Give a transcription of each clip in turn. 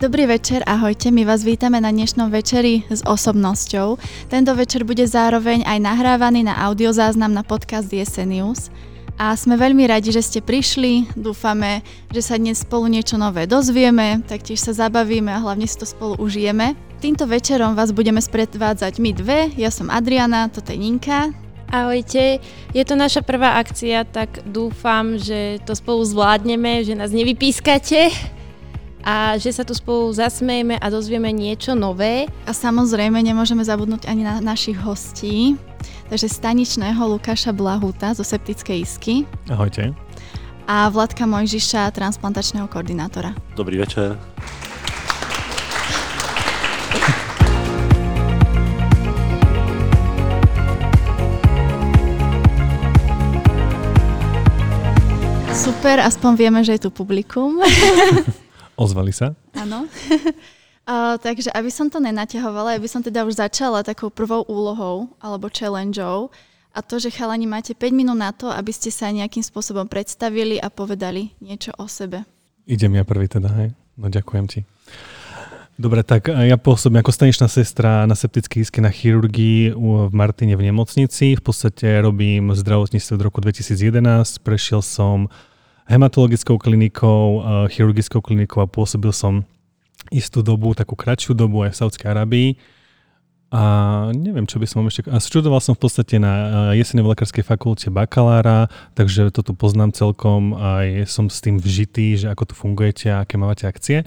Dobrý večer, ahojte, my vás vítame na dnešnom večeri s osobnosťou. Tento večer bude zároveň aj nahrávaný na audiozáznam na podcast Jesenius. A sme veľmi radi, že ste prišli, dúfame, že sa dnes spolu niečo nové dozvieme, taktiež sa zabavíme a hlavne si to spolu užijeme. Týmto večerom vás budeme spredvádzať my dve, ja som Adriana, toto je Ninka. Ahojte, je to naša prvá akcia, tak dúfam, že to spolu zvládneme, že nás nevypískate a že sa tu spolu zasmejeme a dozvieme niečo nové. A samozrejme nemôžeme zabudnúť ani na našich hostí, takže staničného Lukáša Blahuta zo Septickej isky. Ahojte. A Vladka Mojžiša, transplantačného koordinátora. Dobrý večer. Super, aspoň vieme, že je tu publikum. Ozvali sa? Áno. Uh, takže aby som to nenaťahovala, aby som teda už začala takou prvou úlohou alebo challengeou a to, že chalani máte 5 minút na to, aby ste sa nejakým spôsobom predstavili a povedali niečo o sebe. Idem ja prvý teda, hej? No ďakujem ti. Dobre, tak ja pôsobím ako staničná sestra na septickej iske na chirurgii v Martine v nemocnici. V podstate robím zdravotníctvo od roku 2011. Prešiel som hematologickou klinikou, eh, chirurgickou klinikou a pôsobil som istú dobu, takú kratšiu dobu aj v Saudskej Arabii. A neviem, čo by som ešte... A študoval som v podstate na eh, jesenej lekárskej fakulte bakalára, takže toto poznám celkom, aj som s tým vžitý, že ako tu fungujete a aké máte akcie.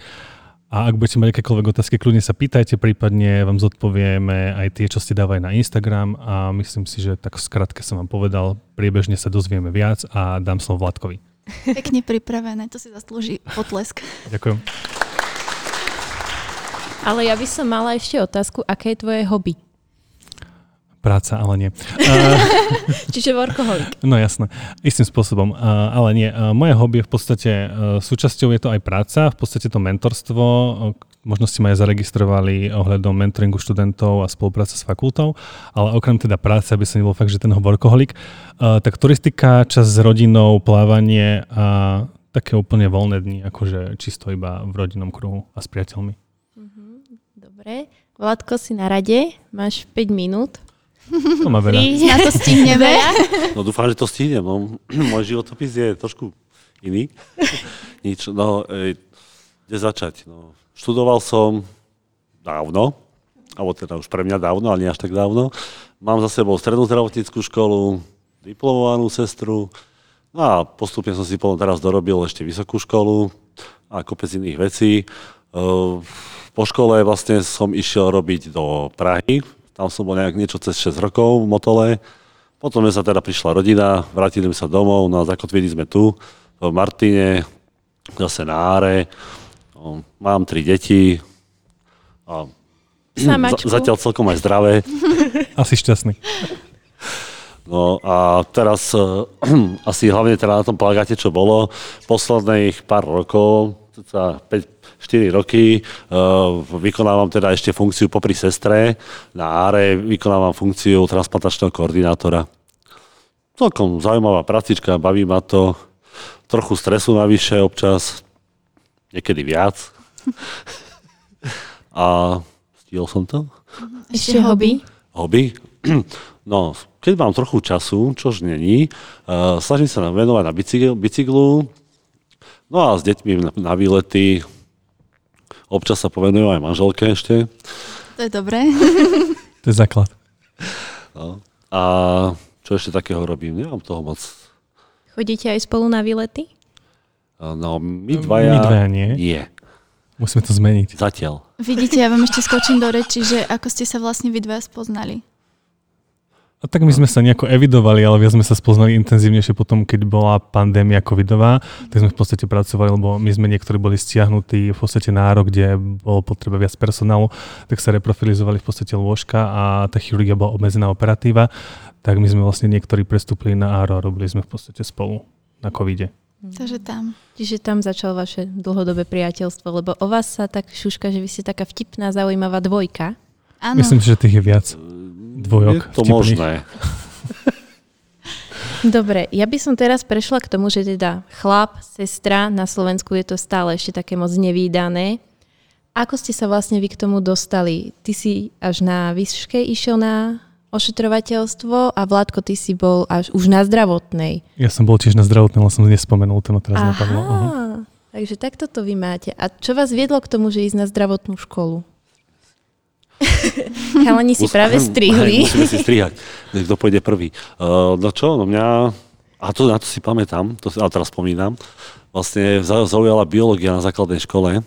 A ak budete mať akékoľvek otázky, kľudne sa pýtajte, prípadne vám zodpovieme aj tie, čo ste dávajú na Instagram a myslím si, že tak skratke som vám povedal, priebežne sa dozvieme viac a dám slovo Vladkovi. Pekne pripravené, to si zaslúži potlesk. Ďakujem. Ale ja by som mala ešte otázku, aké je tvoje hobby? Práca, ale nie. Čiže workoholik. No jasné, istým spôsobom, ale nie. Moje hobby je v podstate, súčasťou je to aj práca, v podstate to mentorstvo, možno ste ma aj zaregistrovali ohľadom mentoringu študentov a spolupráca s fakultou, ale okrem teda práce, aby som nebol fakt, že ten workoholik, tak turistika, čas s rodinou, plávanie a také úplne voľné dni, akože čisto iba v rodinnom kruhu a s priateľmi. Mhm, dobre. Vladko, si na rade, máš 5 minút. To má veľa. Na to stihneme. No dúfam, že to stihnem. No, môj životopis je trošku iný. Nič, no, e, kde začať? No, študoval som dávno, alebo teda už pre mňa dávno, ale nie až tak dávno. Mám za sebou strednú zdravotníckú školu, diplomovanú sestru, no a postupne som si potom teraz dorobil ešte vysokú školu a kopec iných vecí. E, po škole vlastne som išiel robiť do Prahy, tam som bol nejak niečo cez 6 rokov v Motole. Potom sa teda prišla rodina, vrátili sme sa domov, no a zakotvili sme tu, v Martine, zase na Áre. Mám tri deti. A Samačku. zatiaľ celkom aj zdravé. Asi šťastný. No a teraz uh, asi hlavne teda na tom plagáte, čo bolo, posledných pár rokov, 5, 4 roky. Uh, vykonávam teda ešte funkciu popri sestre. Na áre vykonávam funkciu transplantačného koordinátora. Celkom zaujímavá pracička, baví ma to. Trochu stresu navyše občas, niekedy viac. A stihol som to? Ešte hobby? Hobby? No, keď mám trochu času, čož není, uh, snažím sa venovať na bicyklu, bicyklu, no a s deťmi na, na výlety, Občas sa povenujú aj manželke ešte. To je dobré. to je základ. No. A čo ešte takého robím? Nemám toho moc. Chodíte aj spolu na výlety? No, my dvaja... My dvaja nie. Nie. Musíme to zmeniť. Zatiaľ. Vidíte, ja vám ešte skočím do reči, že ako ste sa vlastne vy dvaja spoznali. A tak my sme sa nejako evidovali, ale viac sme sa spoznali intenzívnejšie potom, keď bola pandémia covidová, tak sme v podstate pracovali, lebo my sme niektorí boli stiahnutí v podstate na rok, kde bolo potreba viac personálu, tak sa reprofilizovali v podstate lôžka a tá chirurgia bola obmedzená operatíva, tak my sme vlastne niektorí prestúpili na áro a robili sme v podstate spolu na covide. Takže tam. Čiže tam začalo vaše dlhodobé priateľstvo, lebo o vás sa tak šuška, že vy ste taká vtipná, zaujímavá dvojka. Áno. Myslím, že tých je viac dvojok. Je to vtipných. možné. Dobre, ja by som teraz prešla k tomu, že teda chlap, sestra, na Slovensku je to stále ešte také moc nevýdané. Ako ste sa vlastne vy k tomu dostali? Ty si až na výške išiel na ošetrovateľstvo a Vládko, ty si bol až už na zdravotnej. Ja som bol tiež na zdravotnej, ale som nespomenul, to ma teraz Aha, napadlo. Uh-huh. takže takto to vy máte. A čo vás viedlo k tomu, že ísť na zdravotnú školu? Chalani si práve strihli. Musíme si strihať, kto pôjde prvý. Uh, no čo, no mňa, a to, na to si pamätám, to si, ale teraz spomínam, vlastne zaujala biológia na základnej škole,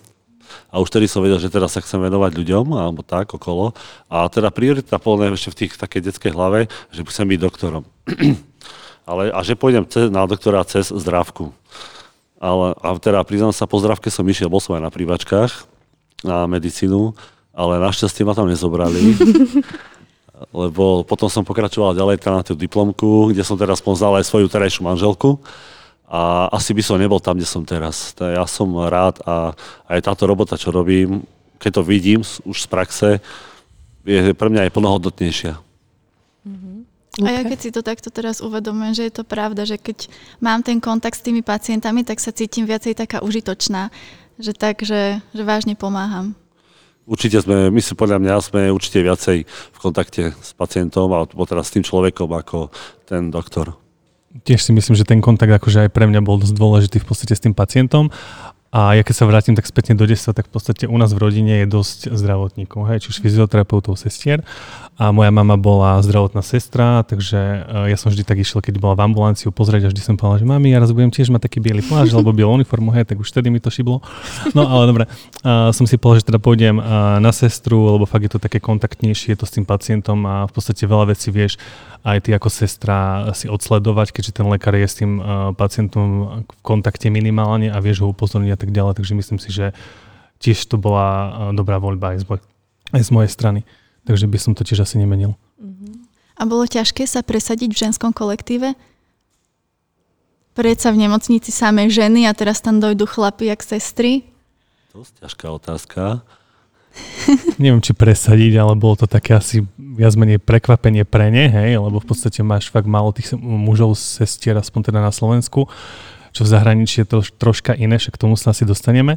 a už tedy som vedel, že teraz sa chcem venovať ľuďom alebo tak okolo. A teda priorita plná ešte v tých takej detskej hlave, že chcem byť doktorom. Ale, a že pôjdem na doktora cez zdravku. Ale, a teda priznám sa, po zdravke som išiel, bol som aj na prívačkách na medicínu, ale našťastie ma tam nezobrali. lebo potom som pokračoval ďalej na tú diplomku, kde som teraz poznal aj svoju terajšiu manželku a asi by som nebol tam, kde som teraz. Ja som rád a aj táto robota, čo robím, keď to vidím už z praxe, je pre mňa aj plnohodnotnejšia. Mm-hmm. A ja keď si to takto teraz uvedomujem, že je to pravda, že keď mám ten kontakt s tými pacientami, tak sa cítim viacej taká užitočná, že tak, že, že vážne pomáham. Určite sme, my si podľa mňa sme určite viacej v kontakte s pacientom alebo teraz s tým človekom ako ten doktor tiež si myslím, že ten kontakt akože aj pre mňa bol dosť dôležitý v podstate s tým pacientom. A ja keď sa vrátim tak spätne do detstva, tak v podstate u nás v rodine je dosť zdravotníkov, hej, či už fyzioterapeutov, sestier. A moja mama bola zdravotná sestra, takže uh, ja som vždy tak išiel, keď bola v ambulanciu pozrieť a vždy som povedal, že mami, ja raz budem tiež mať taký biely pláž alebo bielú uniformu, hej, tak už vtedy mi to šiblo. No ale dobre, uh, som si povedal, že teda pôjdem uh, na sestru, lebo fakt je to také kontaktnejšie, je to s tým pacientom a v podstate veľa vecí vieš aj ty ako sestra si odsledovať, keďže ten lekár je s tým pacientom v kontakte minimálne a vieš ho upozorniť a ďalej. Takže myslím si, že tiež to bola uh, dobrá voľba aj z, moj, aj z mojej strany. Takže by som to tiež asi nemenil. Uh-huh. A bolo ťažké sa presadiť v ženskom kolektíve? Predsa v nemocnici samé ženy a teraz tam dojdú chlapi jak sestry? Dosť ťažká otázka. Neviem, či presadiť, ale bolo to také asi viac menej prekvapenie pre ne, hej, lebo v podstate máš fakt málo tých mužov, sestier, aspoň teda na Slovensku, čo v zahraničí je to troška iné, však k tomu sa asi dostaneme.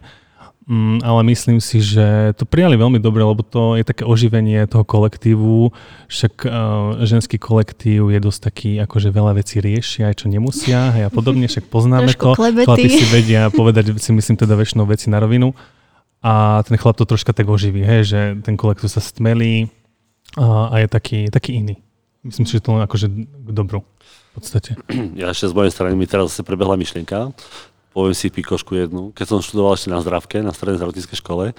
Mm, ale myslím si, že to prijali veľmi dobre, lebo to je také oživenie toho kolektívu, však uh, ženský kolektív je dosť taký, akože veľa vecí riešia, aj čo nemusia, hej, a podobne, však poznáme to. Chlapi si vedia povedať, si myslím teda väčšinou veci na rovinu a ten chlap to troška tak oživí, hej, že ten kolektív sa stmelí a, a je taký, taký iný. Myslím si, že to len akože k dobru podstate. Ja ešte z mojej strany mi teraz zase prebehla myšlienka. Poviem si pikošku jednu. Keď som študoval ešte na zdravke, na strednej zdravotníckej škole,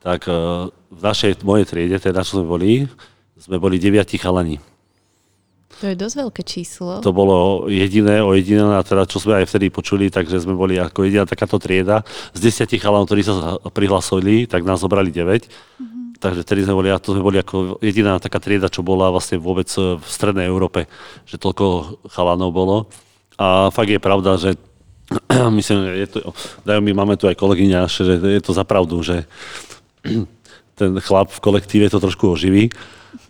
tak uh, v našej, mojej triede, teda čo sme boli, sme boli deviatí chalani. To je dosť veľké číslo. To bolo jediné, o jediné, a teda čo sme aj vtedy počuli, takže sme boli ako jediná takáto trieda. Z desiatich chalanov, ktorí sa prihlasovali, tak nás zobrali 9. Mm-hmm. Takže vtedy sme boli, to sme boli ako jediná taká trieda, čo bola vlastne vôbec v strednej Európe, že toľko chalanov bolo. A fakt je pravda, že myslím, je to, dajú my máme tu aj kolegyňa, že je to za pravdu, že ten chlap v kolektíve to trošku oživí.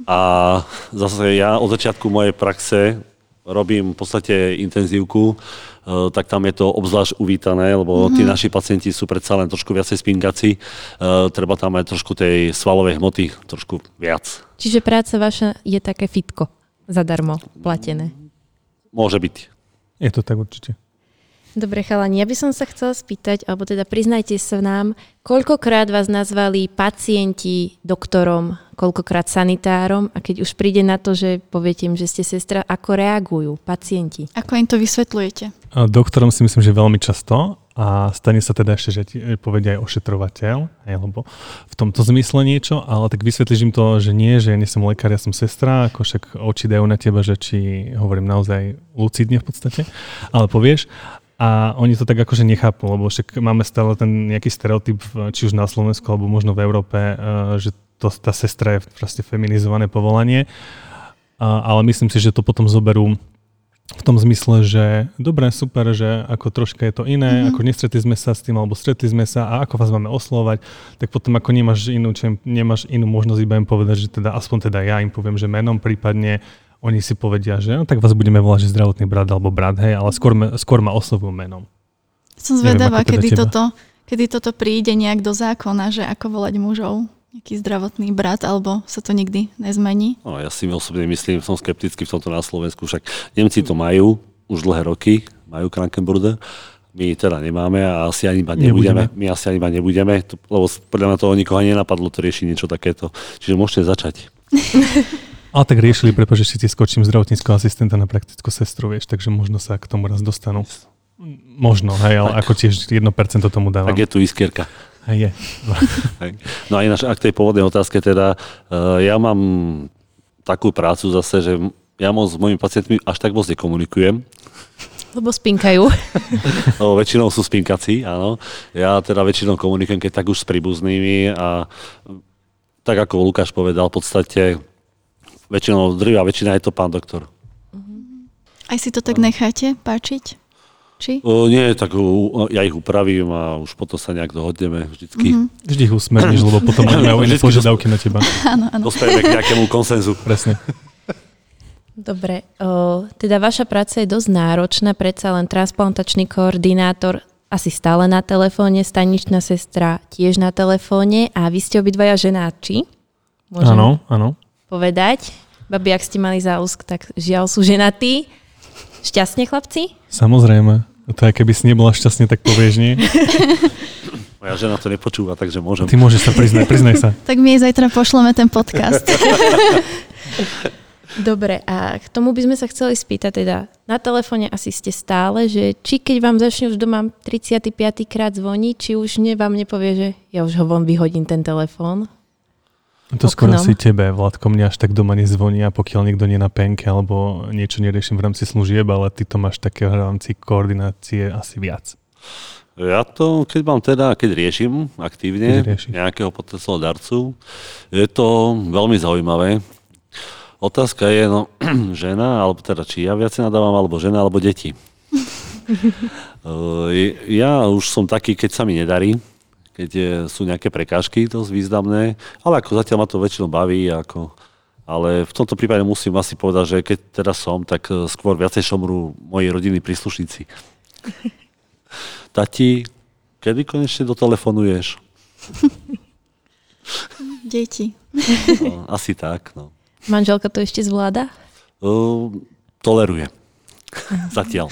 A zase ja od začiatku mojej praxe robím v podstate intenzívku, e, tak tam je to obzvlášť uvítané, lebo mm-hmm. tí naši pacienti sú predsa len trošku viacej spingaci. E, treba tam aj trošku tej svalovej hmoty, trošku viac. Čiže práca vaša je také fitko, zadarmo platené? Môže byť. Je to tak určite. Dobre, chalani, ja by som sa chcela spýtať, alebo teda priznajte sa nám, koľkokrát vás nazvali pacienti doktorom, koľkokrát sanitárom a keď už príde na to, že poviete im, že ste sestra, ako reagujú pacienti? Ako im to vysvetľujete? A doktorom si myslím, že veľmi často a stane sa teda ešte, že ti povedia aj ošetrovateľ, alebo v tomto zmysle niečo, ale tak vysvetlíš im to, že nie, že ja nie som lekár, ja som sestra, ako však oči dajú na teba, že či hovorím naozaj lucidne v podstate, ale povieš a oni to tak akože nechápu, lebo však máme stále ten nejaký stereotyp, či už na Slovensku, alebo možno v Európe, eh, že to, tá sestra je proste feminizované povolanie. ale myslím si, že to potom zoberú v tom zmysle, že dobre, super, že ako troška je to iné, mm-hmm. ako nestretli sme sa s tým, alebo stretli sme sa a ako vás máme oslovať, tak potom ako nemáš inú, čo, nemáš inú možnosť iba im povedať, že teda aspoň teda ja im poviem, že menom, prípadne oni si povedia, že no, tak vás budeme volať, že zdravotný brat alebo brat, hej, ale skôr, skôr ma oslovujú menom. Som zvedavá, Neviem, teda kedy, toto, Kedy toto príde nejak do zákona, že ako volať mužov? Nejaký zdravotný brat, alebo sa to nikdy nezmení? No, ja si osobne myslím, som skeptický v tomto na Slovensku, však Nemci to majú už dlhé roky, majú Krankenbrüder, my teda nemáme a asi ani iba nebudeme. nebudeme. My asi ani iba nebudeme, lebo podľa mňa toho nikoho nenapadlo to riešiť niečo takéto. Čiže môžete začať. Ale tak riešili, pretože si ti skočím zdravotníckého asistenta na praktickú sestru, vieš, takže možno sa k tomu raz dostanú. Možno, hej, ale tak. ako tiež 1% tomu dávam. Tak je tu iskierka. Hej, je. no a ináč, ak tej pôvodnej otázke teda, uh, ja mám takú prácu zase, že ja moc s mojimi pacientmi až tak moc nekomunikujem. Lebo spinkajú. no, väčšinou sú spinkací, áno. Ja teda väčšinou komunikujem, keď tak už s príbuznými a tak ako Lukáš povedal, v podstate väčšinou drvia väčšina je to pán doktor. Aj si to tak necháte páčiť? Či? O, nie, tak o, ja ich upravím a už potom sa nejak dohodneme vždycky. Mm-hmm. Vždy ich usmerníš, lebo potom majú iné požiadavky na teba. Áno, áno. Dospejeme k nejakému konsenzu. Presne. Dobre, o, teda vaša práca je dosť náročná, predsa len transplantačný koordinátor asi stále na telefóne, staničná sestra tiež na telefóne a vy ste obidvaja ženáči. Áno, áno. Povedať. Babi, ak ste mali záusk, tak žiaľ sú ženatí. Šťastne, chlapci? Samozrejme. To je, keby si nebola šťastne, tak povieš nie. Moja žena to nepočúva, takže môžem. Ty môžeš sa priznať, priznaj sa. tak my jej zajtra pošleme ten podcast. Dobre, a k tomu by sme sa chceli spýtať teda, na telefóne asi ste stále, že či keď vám začne už doma 35. krát zvoniť, či už ne, vám nepovie, že ja už ho von vyhodím ten telefón? To skôr asi tebe, Vládko, mne až tak doma nezvonia, pokiaľ niekto nie na penke alebo niečo neriešim v rámci služieb, ale ty to máš také v rámci koordinácie asi viac. Ja to, keď mám teda, keď riešim aktívne keď nejakého potenciálneho darcu, je to veľmi zaujímavé, Otázka je, no, žena, alebo teda či ja viac nadávam, alebo žena, alebo deti. ja už som taký, keď sa mi nedarí, keď je, sú nejaké prekážky dosť významné, ale ako zatiaľ ma to väčšinou baví, ako, ale v tomto prípade musím asi povedať, že keď teda som, tak e, skôr viacej šomru moji rodiny príslušníci. Tati, kedy konečne dotelefonuješ? Deti. No, asi tak, no. Manželka to ešte zvláda? Uh, toleruje. Zatiaľ.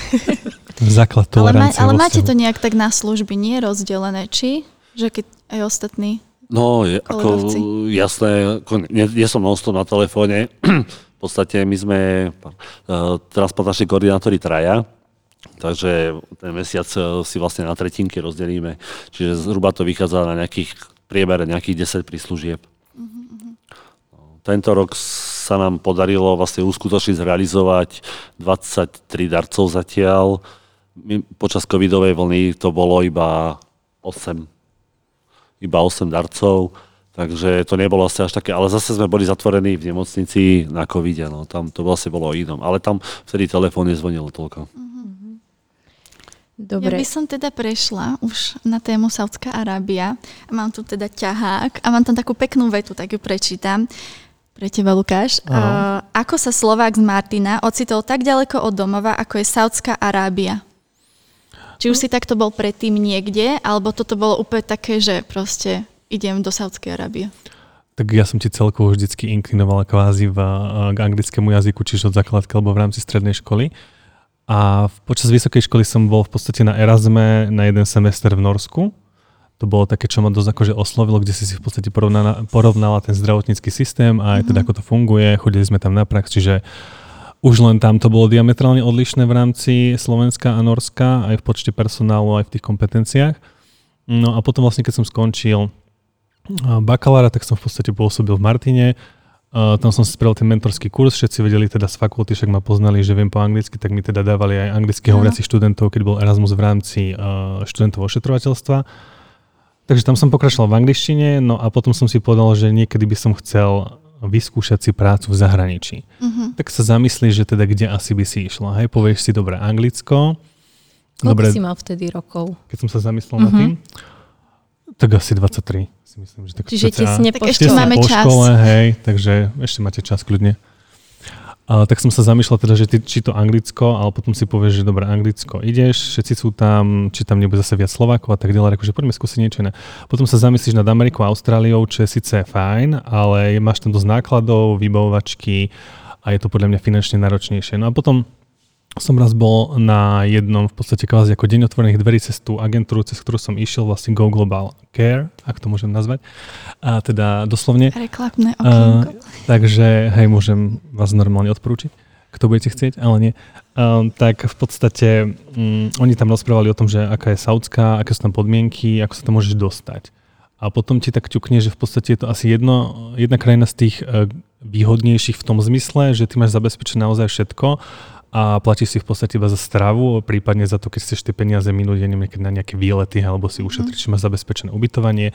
Základ tolerancie. Ale, ma, ale máte to nejak tak na služby nie rozdelené, či? Že keď aj ostatní No, je, ako, jasné, ako, nie, nie som non na telefóne. v podstate my sme uh, transplantační koordinátori traja, takže ten mesiac uh, si vlastne na tretinky rozdelíme, čiže zhruba to vychádza na nejakých priebere nejakých 10 príslužieb. Tento rok sa nám podarilo vlastne uskutočniť, zrealizovať 23 darcov zatiaľ. My, počas covidovej vlny to bolo iba 8, iba 8 darcov, takže to nebolo asi až také, ale zase sme boli zatvorení v nemocnici na covide, no, tam to vlastne bolo o inom, ale tam vtedy telefón nezvonil toľko. Mhm. Dobre. Ja by som teda prešla už na tému Saudská Arábia. Mám tu teda ťahák a mám tam takú peknú vetu, tak ju prečítam. Pre teba, Lukáš. Uh, ako sa Slovák z Martina ocitol tak ďaleko od domova, ako je Saudská Arábia? Či už si takto bol predtým niekde, alebo toto bolo úplne také, že proste idem do Saudskej Arábie? Tak ja som ti celkovo vždycky inklinoval kvázi v, k anglickému jazyku, čiže od základky alebo v rámci strednej školy. A počas vysokej školy som bol v podstate na Erasme na jeden semester v Norsku to bolo také, čo ma dosť akože oslovilo, kde si si v podstate porovnala, porovnala ten zdravotnícky systém a aj mm-hmm. teda mhm. ako to funguje. Chodili sme tam na prax, čiže už len tam to bolo diametrálne odlišné v rámci Slovenska a Norska, aj v počte personálu, aj v tých kompetenciách. No a potom vlastne, keď som skončil bakalára, tak som v podstate pôsobil v Martine. Uh, tam som si spravil ten mentorský kurz, všetci vedeli teda z fakulty, však ma poznali, že viem po anglicky, tak mi teda dávali aj anglicky hovoriacich študentov, keď bol Erasmus v rámci uh, študentov ošetrovateľstva. Takže tam som pokračoval v angličtine, no a potom som si povedal, že niekedy by som chcel vyskúšať si prácu v zahraničí. Uh-huh. Tak sa zamyslíš, že teda kde asi by si išla. Hej, povieš si, dobre, Anglicko. Koľko dobre, si mal vtedy rokov? Keď som sa zamyslel uh-huh. nad tým, tak asi 23. Si myslím, že tak Čiže tesne po, tak ešte máme po čas. škole, hej, takže ešte máte čas kľudne. A, tak som sa zamýšľal teda, že ty, či to Anglicko, ale potom si povieš, že dobre, Anglicko ideš, všetci sú tam, či tam nebude zase viac Slovákov a tak ďalej, akože poďme skúsiť niečo iné. Potom sa zamyslíš nad Amerikou a Austráliou, čo je síce fajn, ale máš tam dosť nákladov, vybavovačky a je to podľa mňa finančne náročnejšie. No a potom som raz bol na jednom v podstate kvázi ako deň otvorených dverí cez tú agentúru, cez ktorú som išiel, vlastne Go Global Care, ak to môžem nazvať. A teda doslovne. Reklamné okienko. Uh, takže hej, môžem vás normálne odporúčiť, kto budete chcieť, ale nie. Um, tak v podstate um, oni tam rozprávali o tom, že aká je Saudská, aké sú tam podmienky, ako sa tam môžeš dostať. A potom ti tak ťukne, že v podstate je to asi jedno, jedna krajina z tých uh, výhodnejších v tom zmysle, že ty máš zabezpečené naozaj všetko a platí si v podstate iba za stravu, prípadne za to, keď chceš tie peniaze minúť ja neviem, na nejaké výlety alebo si ušetriť, či máš zabezpečené ubytovanie,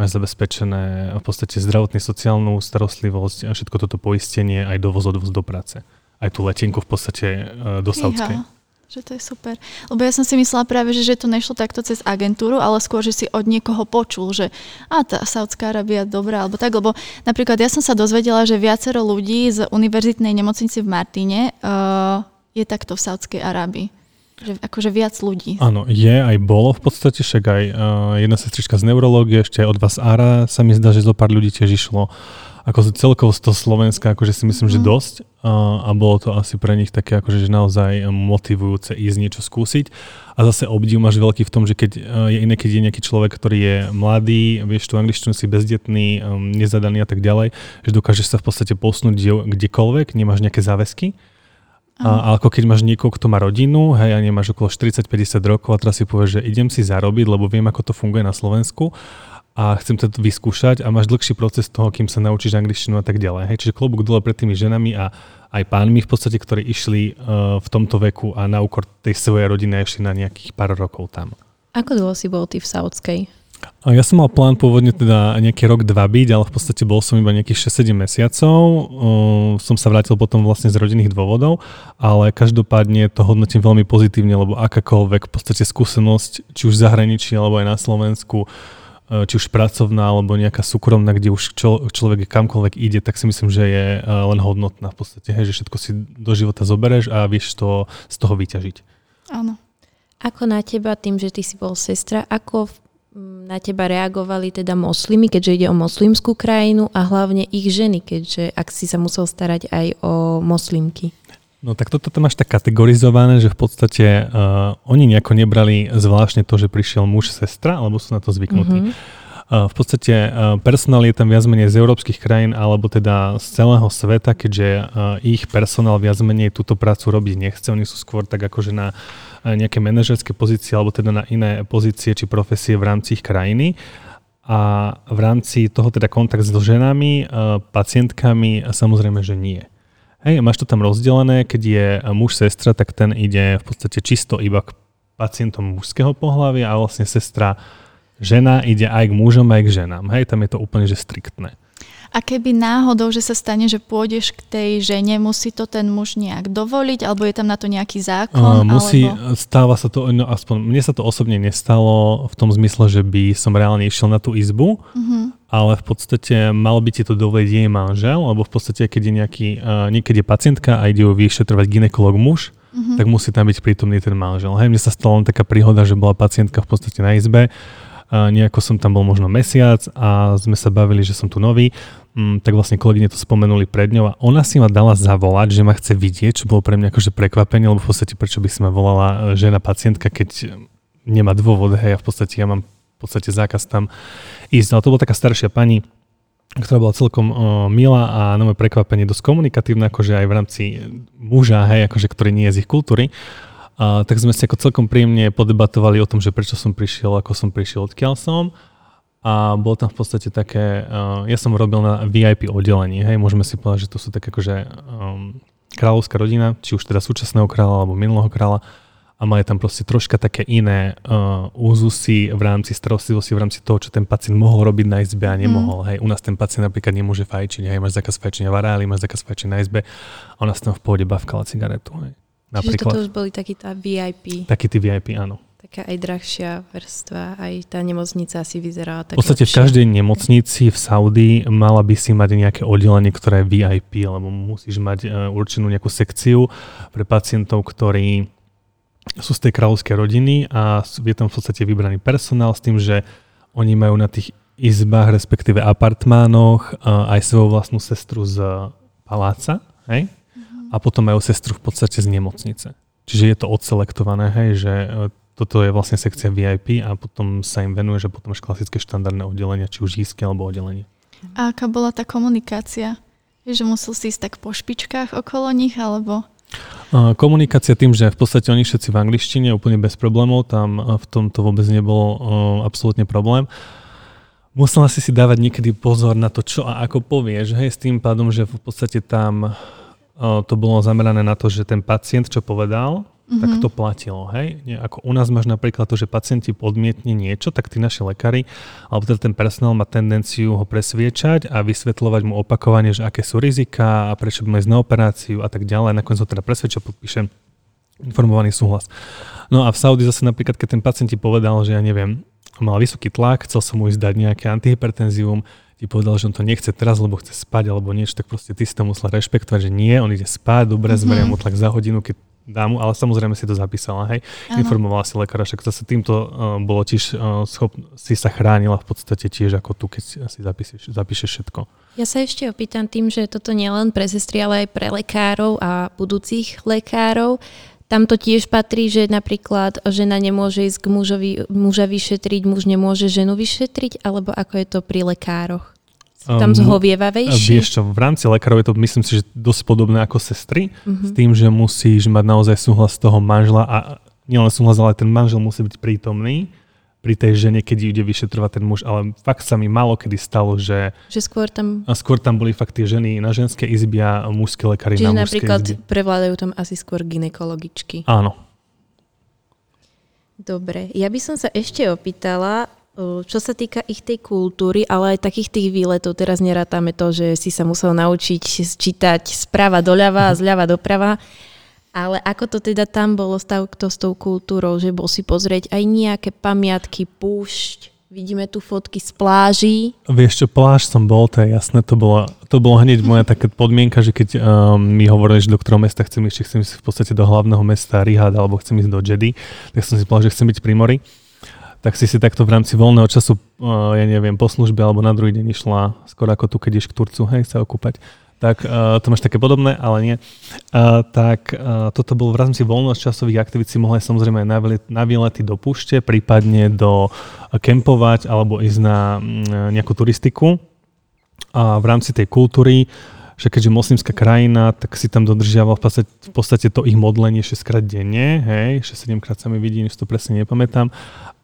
máš zabezpečené v podstate zdravotnú, sociálnu starostlivosť a všetko toto poistenie, aj dovoz, odvoz do práce. Aj tú letenku v podstate e, do Saudskej. Že to je super. Lebo ja som si myslela práve, že, že to nešlo takto cez agentúru, ale skôr, že si od niekoho počul, že a tá Saudská Arábia dobrá, alebo tak, lebo napríklad ja som sa dozvedela, že viacero ľudí z univerzitnej nemocnici v Martine uh, je takto v Saudskej Arábii. Že akože viac ľudí. Áno, je, aj bolo v podstate, však aj uh, jedna sestrička z neurológie, ešte od vás Ara sa mi zdá, že zo pár ľudí tiež išlo. Ako celkovo z toho Slovenska, akože si myslím, mm. že mhm. dosť uh, a bolo to asi pre nich také akože že naozaj motivujúce ísť niečo skúsiť. A zase obdiv máš veľký v tom, že keď uh, je iné, keď je nejaký človek, ktorý je mladý, vieš tú angličtinu, si bezdetný, um, nezadaný a tak ďalej, že dokážeš sa v podstate posunúť kdekoľvek, nemáš nejaké záväzky a, a ako keď máš niekoho, kto má rodinu, hej, a nemáš okolo 40-50 rokov a teraz si povieš, že idem si zarobiť, lebo viem, ako to funguje na Slovensku a chcem to vyskúšať a máš dlhší proces toho, kým sa naučíš angličtinu a tak ďalej. Hej. Čiže klobúk dole pred tými ženami a aj pánmi v podstate, ktorí išli uh, v tomto veku a na úkor tej svojej rodiny išli na nejakých pár rokov tam. Ako dlho si bol ty v Saudskej? Ja som mal plán pôvodne teda nejaký rok, dva byť, ale v podstate bol som iba nejakých 6-7 mesiacov. Uh, som sa vrátil potom vlastne z rodinných dôvodov, ale každopádne to hodnotím veľmi pozitívne, lebo akákoľvek v podstate skúsenosť, či už v zahraničí alebo aj na Slovensku, uh, či už pracovná alebo nejaká súkromná, kde už čo, človek kamkoľvek ide, tak si myslím, že je uh, len hodnotná v podstate, hej, že všetko si do života zobereš a vieš to, z toho vyťažiť. Áno. Ako na teba, tým, že ty si bol sestra, ako na teba reagovali teda moslimy, keďže ide o moslimskú krajinu a hlavne ich ženy, keďže ak si sa musel starať aj o moslimky? No tak toto tam máš tak kategorizované, že v podstate uh, oni nejako nebrali zvláštne to, že prišiel muž, sestra, alebo sú na to zvyknutí. Mm-hmm. Uh, v podstate uh, personál je tam viac menej z európskych krajín, alebo teda z celého sveta, keďže uh, ich personál viac menej túto prácu robiť nechce. Oni sú skôr tak akože na uh, nejaké manažerské pozície alebo teda na iné pozície či profesie v rámci ich krajiny a v rámci toho teda kontakt s ženami, e, pacientkami samozrejme, že nie. Hej, máš to tam rozdelené, keď je muž, sestra, tak ten ide v podstate čisto iba k pacientom mužského pohľavia a vlastne sestra žena ide aj k mužom, aj k ženám. Hej, tam je to úplne že striktné. A keby náhodou, že sa stane, že pôjdeš k tej žene, musí to ten muž nejak dovoliť, alebo je tam na to nejaký zákon? Uh, musí, alebo... stáva sa to, no aspoň mne sa to osobne nestalo v tom zmysle, že by som reálne išiel na tú izbu, uh-huh. ale v podstate mal by ti to dovoliť jej manžel, alebo v podstate, keď je nejaký, uh, niekedy je pacientka a ide ju vyšetrovať ginekolog muž, uh-huh. tak musí tam byť prítomný ten manžel. Hej, mne sa stala len taká príhoda, že bola pacientka v podstate na izbe, nejako som tam bol možno mesiac a sme sa bavili, že som tu nový, mm, tak vlastne kolegyne to spomenuli pred ňou a ona si ma dala zavolať, že ma chce vidieť, čo bolo pre mňa akože prekvapenie, lebo v podstate prečo by si ma volala žena pacientka, keď nemá dôvod, hej, a v podstate ja mám v podstate zákaz tam ísť. Ale to bola taká staršia pani, ktorá bola celkom uh, milá a na moje prekvapenie dosť komunikatívna, akože aj v rámci muža, hej, akože, ktorý nie je z ich kultúry. A, tak sme si ako celkom príjemne podebatovali o tom, že prečo som prišiel, ako som prišiel, odkiaľ som. A bolo tam v podstate také, uh, ja som robil na VIP oddelení, hej, môžeme si povedať, že to sú také akože um, kráľovská rodina, či už teda súčasného kráľa alebo minulého kráľa a mali tam proste troška také iné uh, úzusy v rámci starostlivosti, v rámci toho, čo ten pacient mohol robiť na izbe a nemohol. Mm. Hej, u nás ten pacient napríklad nemôže fajčiť, hej, máš zákaz fajčenia v areáli, máš zákaz fajčenia na izbe a u nás tam v pôde bavkala cigaretu. Hej. Napríklad. Čiže toto už boli takí tá VIP. Takí tí VIP, áno. taká aj drahšia vrstva, aj tá nemocnica si vyzerala tak V podstate v každej nemocnici v Saudii mala by si mať nejaké oddelenie, ktoré je VIP, lebo musíš mať e, určenú nejakú sekciu pre pacientov, ktorí sú z tej kráľovskej rodiny a je tam v podstate vybraný personál s tým, že oni majú na tých izbách, respektíve apartmánoch e, aj svoju vlastnú sestru z paláca, hej? A potom majú sestru v podstate z nemocnice. Čiže je to odselektované, hej, že e, toto je vlastne sekcia VIP a potom sa im venuje, že potom máš klasické štandardné oddelenia, či už jízky alebo oddelenie. A aká bola tá komunikácia? Že musel si ísť tak po špičkách okolo nich, alebo... Komunikácia tým, že v podstate oni všetci v angličtine úplne bez problémov, tam uh, v tomto vôbec nebolo uh, absolútne problém. Musela si si dávať niekedy pozor na to, čo a ako povieš, hej, s tým pádom, že v podstate tam to bolo zamerané na to, že ten pacient, čo povedal, mm-hmm. tak to platilo, hej. Nie, ako u nás máš napríklad to, že pacient ti podmietne niečo, tak tí naši lekári, alebo teda ten personál má tendenciu ho presviečať a vysvetľovať mu opakovane, že aké sú rizika a prečo by ísť na operáciu a tak ďalej. Nakoniec ho teda presvedčia, podpíše informovaný súhlas. No a v Saudi zase napríklad, keď ten pacient ti povedal, že ja neviem, mal vysoký tlak, chcel som mu ísť dať nejaké antihypertenzium, ti povedal, že on to nechce teraz, lebo chce spať alebo niečo, tak proste ty si to musel rešpektovať, že nie, on ide spať, dobre, mm-hmm. zmeria mu tlak za hodinu, keď dá mu, ale samozrejme si to zapísala, hej. Áno. Informovala si lekára, však zase týmto uh, bolo tiež uh, schop, si sa chránila v podstate tiež ako tu, keď si zapíšeš, zapíšeš všetko. Ja sa ešte opýtam tým, že toto nie len pre sestry, ale aj pre lekárov a budúcich lekárov. Tam to tiež patrí, že napríklad žena nemôže ísť k mužovi, muža vyšetriť, muž nemôže ženu vyšetriť, alebo ako je to pri lekároch? Sú tam Um, zhovievavejší? Vieš čo, v rámci lekárov je to myslím si, že dosť podobné ako sestry, Mhm. s tým, že musíš mať naozaj súhlas toho manžela a nielen súhlas, ale ten manžel musí byť prítomný pri tej žene, keď ide vyšetrovať ten muž, ale fakt sa mi málo kedy stalo, že Že skôr tam... a skôr tam boli fakt tie ženy na ženské izby a mužské lekári Čiže na mužské napríklad izby. prevládajú tam asi skôr ginekologičky. Áno. Dobre, ja by som sa ešte opýtala, uh, čo sa týka ich tej kultúry, ale aj takých tých výletov. Teraz nerátame to, že si sa musel naučiť čítať sprava doľava a zľava doprava. Ale ako to teda tam bolo stav s tou kultúrou, že bol si pozrieť aj nejaké pamiatky, púšť, vidíme tu fotky z pláží. Vieš čo, pláž som bol, to je jasné, to bolo, to bolo hneď moja taká podmienka, že keď um, mi hovorili, že do ktorého mesta chcem ísť, chcem ísť v podstate do hlavného mesta Rihad alebo chcem ísť do Jedy, tak som si povedal, že chcem byť pri mori. Tak si si takto v rámci voľného času, uh, ja neviem, po službe alebo na druhý deň išla skoro ako tu, keď ideš k Turcu, hej, sa okúpať. Tak uh, to máš také podobné, ale nie. Uh, tak uh, toto bolo v rámci voľnočasových aktivít si mohli samozrejme aj na, výlet, na výlety do púšte, prípadne do uh, kempovať alebo ísť na nejakú turistiku. A v rámci tej kultúry, že keďže moslimská krajina, tak si tam dodržiaval v podstate, v podstate to ich modlenie 6 krát denne, hej, 6-7 krát sa mi vidí, než to presne nepamätám.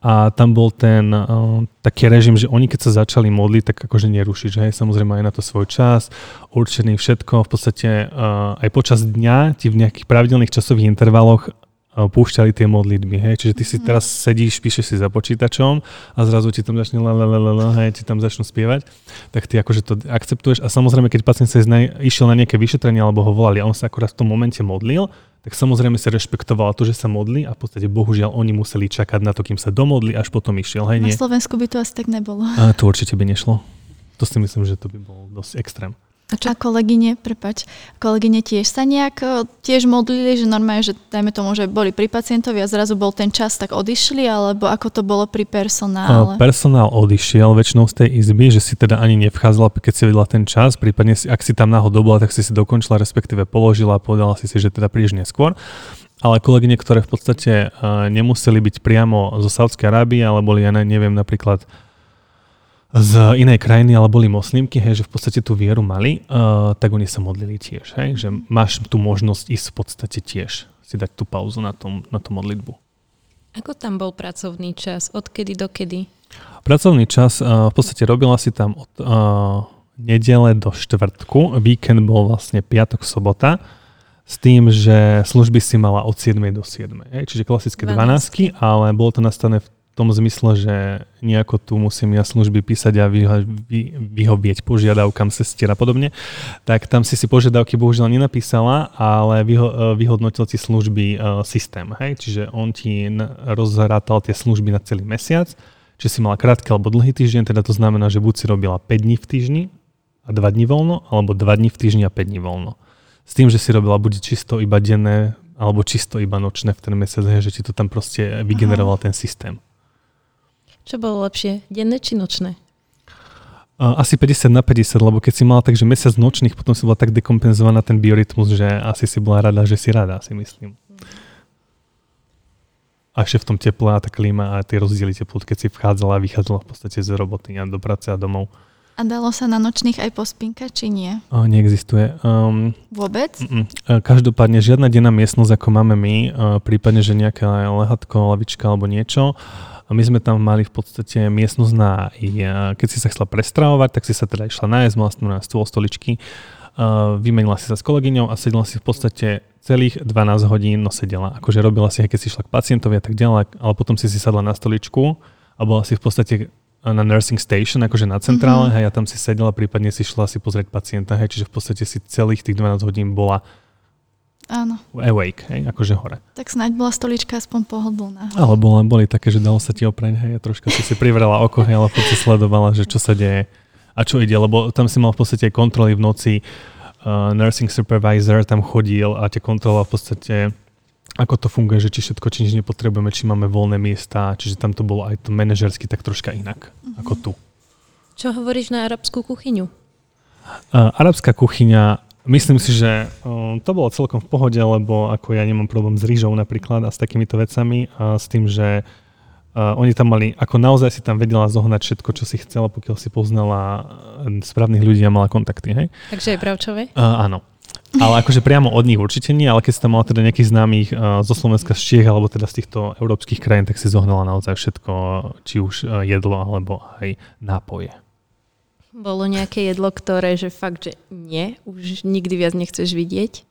A tam bol ten uh, taký režim, že oni keď sa začali modliť, tak akože nerušiš, hej, samozrejme aj na to svoj čas, určený všetko, v podstate uh, aj počas dňa ti v nejakých pravidelných časových intervaloch púšťali tie modlitby, hej, čiže ty si teraz sedíš, píšeš si za počítačom a zrazu ti tam začne la, la, la, la, la, hej, ti tam začnú spievať, tak ty akože to akceptuješ a samozrejme, keď pacient sa išiel na nejaké vyšetrenie alebo ho volali a on sa akorát v tom momente modlil, tak samozrejme sa rešpektovala to, že sa modlí a v podstate bohužiaľ oni museli čakať na to, kým sa domodli, až potom išiel, hej, Na nie. Slovensku by to asi tak nebolo. A to určite by nešlo. To si myslím, že to by bol dosť extrém. A čo A kolegyne, prepač, kolegyne tiež sa nejak o, tiež modlili, že normálne, že dajme tomu, že boli pri pacientovi a zrazu bol ten čas, tak odišli, alebo ako to bolo pri personále? Ale... Personál odišiel väčšinou z tej izby, že si teda ani nevchádzala, keď si vedela ten čas, prípadne si, ak si tam náhodou bola, tak si si dokončila, respektíve položila a povedala si si, že teda prídeš neskôr. Ale kolegyne, ktoré v podstate uh, nemuseli byť priamo zo Saudskej Arábie, ale boli, ja ne- neviem, napríklad z inej krajiny, ale boli moslimky, hej, že v podstate tú vieru mali, uh, tak oni sa modlili tiež, hej, že máš tú možnosť ísť v podstate tiež si dať tú pauzu na, tom, na tú modlitbu. Ako tam bol pracovný čas? Odkedy do kedy? Pracovný čas, uh, v podstate robila si tam od uh, nedele do štvrtku, víkend bol vlastne piatok, sobota, s tým, že služby si mala od 7 do 7. Hej? Čiže klasické 12, 12 ale bolo to nastavené v tom zmysle, že nejako tu musím ja služby písať a vyho- vy- vyhovieť požiadavkám sestier a podobne, tak tam si si požiadavky bohužiaľ nenapísala, ale vyho- vyhodnotil ti služby uh, systém. Hej? Čiže on ti rozhrátal tie služby na celý mesiac, či si mala krátky alebo dlhý týždeň, teda to znamená, že buď si robila 5 dní v týždni a 2 dní voľno, alebo 2 dní v týždni a 5 dní voľno. S tým, že si robila buď čisto iba denné, alebo čisto iba nočné v ten mesiac, že ti to tam proste vygeneroval Aha. ten systém. Čo bolo lepšie, denné či nočné? Asi 50 na 50, lebo keď si mala takže mesiac nočných, potom si bola tak dekompenzovaná ten biorytmus, že asi si bola rada, že si rada, si myslím. A ešte v tom teple a tá klíma a tie rozdiely teplot, keď si vchádzala a vychádzala v podstate z roboty a do práce a domov. A dalo sa na nočných aj pospinkať, či nie? O, neexistuje. Um, Vôbec? Mm, každopádne žiadna denná miestnosť, ako máme my, uh, prípadne, že nejaké lehatko, lavička alebo niečo, a my sme tam mali v podstate miestnosť na, keď si sa chcela prestravovať, tak si sa teda išla nájsť, mala na stôl, stoličky, vymenila si sa s kolegyňou a sedela si v podstate celých 12 hodín, no sedela. Akože robila si, keď si išla k pacientovi a tak ďalej, ale potom si si sadla na stoličku a bola si v podstate na nursing station, akože na centrále, mm-hmm. hej, a tam si sedela, prípadne si šla si pozrieť pacienta, hej, čiže v podstate si celých tých 12 hodín bola Áno. Awake, hej, akože hore. Tak snáď bola stolička aspoň pohodlná. Ale boli, boli také, že dalo sa ti oprieť, hej, a troška si si privrela oko, hej, ale potom si sledovala, že čo sa deje a čo ide, lebo tam si mal v podstate kontroly v noci, uh, nursing supervisor tam chodil a tie kontrola v podstate ako to funguje, že či všetko, či nič nepotrebujeme, či máme voľné miesta, čiže tam to bolo aj to manažersky tak troška inak, mm-hmm. ako tu. Čo hovoríš na arabskú kuchyňu? Uh, arabská kuchyňa Myslím si, že to bolo celkom v pohode, lebo ako ja nemám problém s rýžou napríklad a s takýmito vecami a s tým, že oni tam mali, ako naozaj si tam vedela zohnať všetko, čo si chcela, pokiaľ si poznala správnych ľudí a mala kontakty, hej? Takže aj pravčové? Uh, áno. Ale akože priamo od nich určite nie, ale keď si tam mala teda nejakých známych uh, zo Slovenska, z Čiech alebo teda z týchto európskych krajín, tak si zohnala naozaj všetko, či už jedlo alebo aj nápoje. Bolo nejaké jedlo, ktoré, že fakt, že nie, už nikdy viac nechceš vidieť?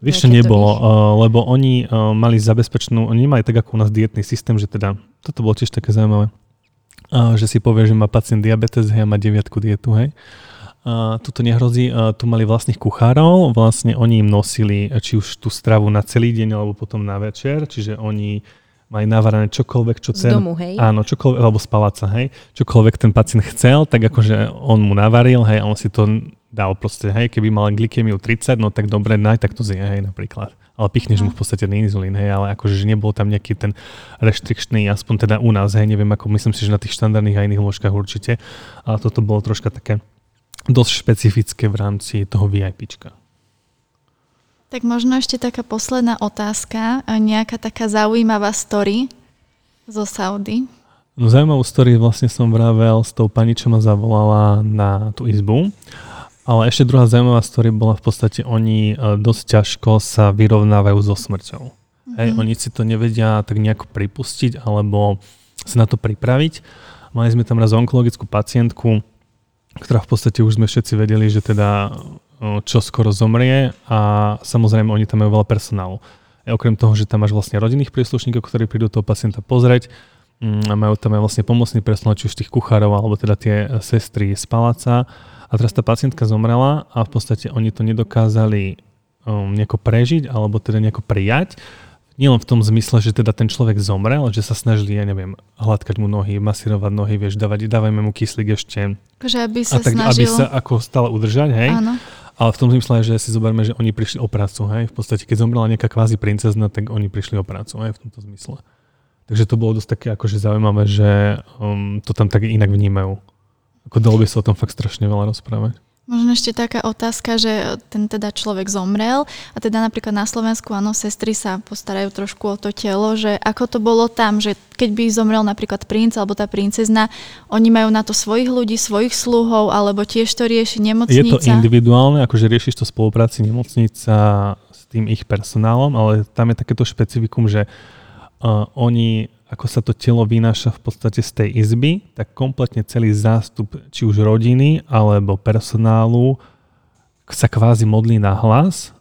Vieš, čo nebolo, uh, lebo oni uh, mali zabezpečnú, oni nemali tak ako u nás dietný systém, že teda, toto bolo tiež také zaujímavé, uh, že si povie, že má pacient diabetes, hej, a má deviatku dietu, hej. Uh, tuto nehrozí, uh, tu mali vlastných kuchárov, vlastne oni im nosili či už tú stravu na celý deň alebo potom na večer, čiže oni mali navarané čokoľvek, čo ten... Z domu, hej? Áno, čokoľvek, alebo z paláca, hej. Čokoľvek ten pacient chcel, tak akože on mu navaril, hej, a on si to dal proste, hej, keby mal glykemiu 30, no tak dobre, naj, tak to zje, hej, napríklad. Ale pichneš no. mu v podstate ten inzulín, hej, ale akože že nebol tam nejaký ten reštrikčný, aspoň teda u nás, hej, neviem, ako myslím si, že na tých štandardných a iných ložkách určite, ale toto bolo troška také dosť špecifické v rámci toho VIPčka. Tak možno ešte taká posledná otázka, nejaká taká zaujímavá story zo Saudy. No zaujímavú story vlastne som vravel s tou pani, čo ma zavolala na tú izbu. Ale ešte druhá zaujímavá story bola v podstate, oni e, dosť ťažko sa vyrovnávajú so smrťou. Mm-hmm. Hej, oni si to nevedia tak nejako pripustiť alebo sa na to pripraviť. Mali sme tam raz onkologickú pacientku, ktorá v podstate už sme všetci vedeli, že teda čo skoro zomrie a samozrejme oni tam majú veľa personálu. A okrem toho, že tam máš vlastne rodinných príslušníkov, ktorí prídu toho pacienta pozrieť, mm, a majú tam aj vlastne pomocný personál, či už tých kuchárov, alebo teda tie sestry z paláca. A teraz tá pacientka zomrela a v podstate oni to nedokázali um, nejako prežiť, alebo teda nejako prijať, nielen v tom zmysle, že teda ten človek zomrel, že sa snažili, ja neviem, hladkať mu nohy, masírovať nohy, vieš, dávať, dávajme mu kyslík ešte. Akože aby sa tak, snažil... aby sa ako stále udržať, hej. Áno. Ale v tom zmysle, že si zoberme, že oni prišli o prácu, hej. V podstate, keď zomrela nejaká kvázi princezna, tak oni prišli o prácu, hej, v tomto zmysle. Takže to bolo dosť také akože zaujímavé, že um, to tam tak inak vnímajú. Ako dalo by sa o tom fakt strašne veľa rozprávať. Možno ešte taká otázka, že ten teda človek zomrel a teda napríklad na Slovensku, áno, sestry sa postarajú trošku o to telo, že ako to bolo tam, že keď by zomrel napríklad princ alebo tá princezna, oni majú na to svojich ľudí, svojich sluhov, alebo tiež to rieši nemocnica? Je to individuálne, akože riešiš to spolupráci nemocnica s tým ich personálom, ale tam je takéto špecifikum, že uh, oni ako sa to telo vynáša v podstate z tej izby, tak kompletne celý zástup, či už rodiny alebo personálu sa kvázi modlí na hlas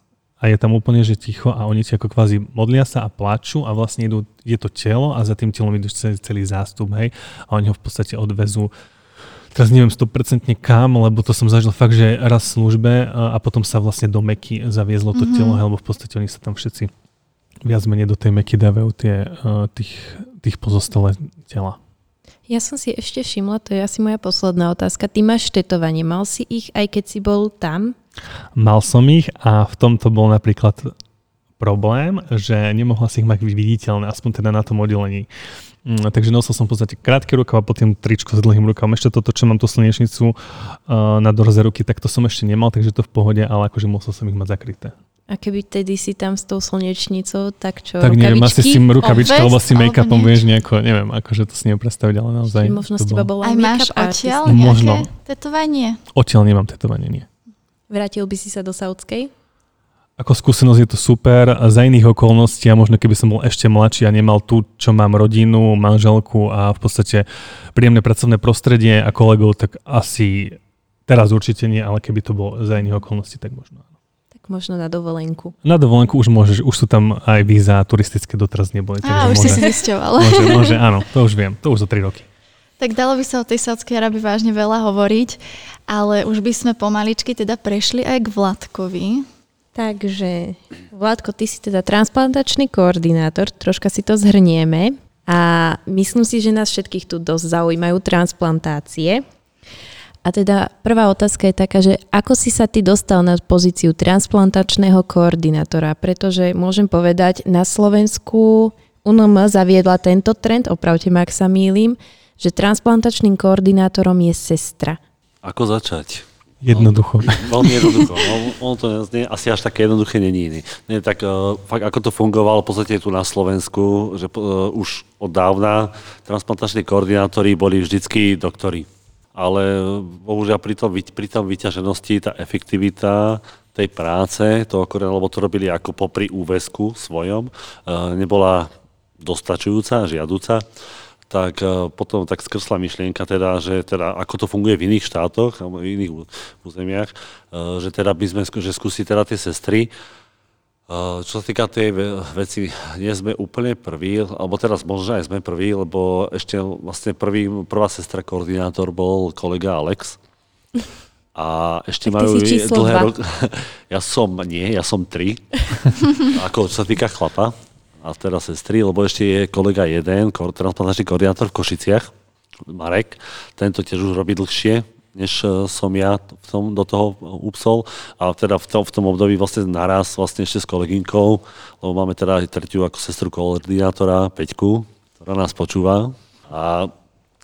a je tam úplne, že ticho a oni ti ako kvázi modlia sa a plačú a vlastne idú, je to telo a za tým telom idú celý, celý zástup, hej, a oni ho v podstate odvezú Teraz neviem 100% kam, lebo to som zažil fakt, že raz v službe a, potom sa vlastne do Meky zaviezlo to mm-hmm. telo, lebo v podstate oni sa tam všetci viac menej do tej Meky dávajú tie, uh, tých, tých pozostalé tela. Ja som si ešte všimla, to je asi moja posledná otázka. Ty máš tetovanie, mal si ich aj keď si bol tam? Mal som ich a v tomto bol napríklad problém, že nemohla si ich mať viditeľné, aspoň teda na tom oddelení. Mm, takže nosil som v podstate krátke rukav a potom tričko s dlhým rukavom. Ešte toto, čo mám tú slnečnicu uh, na dorze ruky, tak to som ešte nemal, takže to v pohode, ale akože musel som ich mať zakryté. A keby tedy si tam s tou slnečnicou, tak čo, Tak neviem, asi s tým rukavičkou alebo s tým make-upom, vieš, nejako, neviem, akože to si neviem predstaviť, ale naozaj. Možno s teba bola Aj máš odtiaľ nejaké Možno. tetovanie? Odtiaľ nemám tetovanie, nie. Vrátil by si sa do Saudskej? Ako skúsenosť je to super. Za iných okolností a možno keby som bol ešte mladší a nemal tu, čo mám rodinu, manželku a v podstate príjemné pracovné prostredie a kolegov, tak asi teraz určite nie, ale keby to bolo za iných okolností, tak možno Tak možno na dovolenku. Na dovolenku už môžeš, už sú tam aj víza turistické, doteraz neboli. Á, už môže, si si zisťoval. Môže, môže, áno, to už viem, to už za 3 roky. Tak dalo by sa o tej Sádskej Arabii vážne veľa hovoriť, ale už by sme pomaličky teda prešli aj k Vladkovi. Takže, Vládko, ty si teda transplantačný koordinátor, troška si to zhrnieme a myslím si, že nás všetkých tu dosť zaujímajú transplantácie. A teda prvá otázka je taká, že ako si sa ty dostal na pozíciu transplantačného koordinátora, pretože môžem povedať, na Slovensku UNM zaviedla tento trend, opravte ma, ak sa mýlim, že transplantačným koordinátorom je sestra. Ako začať? Jednoducho. Veľmi jednoducho. No, ono to nie, asi až také jednoduché není. Nie, tak uh, fakt ako to fungovalo v podstate tu na Slovensku, že uh, už od dávna transplantační koordinátori boli vždycky doktori. Ale bohužiaľ pri, tom, pri tom vyťaženosti tá efektivita tej práce, toho lebo to robili ako popri úvesku svojom, uh, nebola dostačujúca, žiaduca tak e, potom tak skrsla myšlienka teda, že teda ako to funguje v iných štátoch alebo v iných územiach, e, že teda by sme že skúsiť teda tie sestry. Čo sa týka tej veci, nie sme úplne prví, alebo teraz možno aj sme prví, lebo ešte vlastne prvý, prvá sestra koordinátor bol kolega Alex. A ešte tak majú dlhé roky. Ja som, nie, ja som tri. Ako čo sa týka chlapa a teraz sestry, lebo ešte je kolega jeden, transplantačný koordinátor v Košiciach, Marek, tento tiež už robí dlhšie, než e, som ja v tom, do toho upsol. A teda v tom, v tom období vlastne naraz vlastne ešte s kolegynkou, lebo máme teda aj tretiu ako sestru koordinátora, Peťku, ktorá nás počúva. A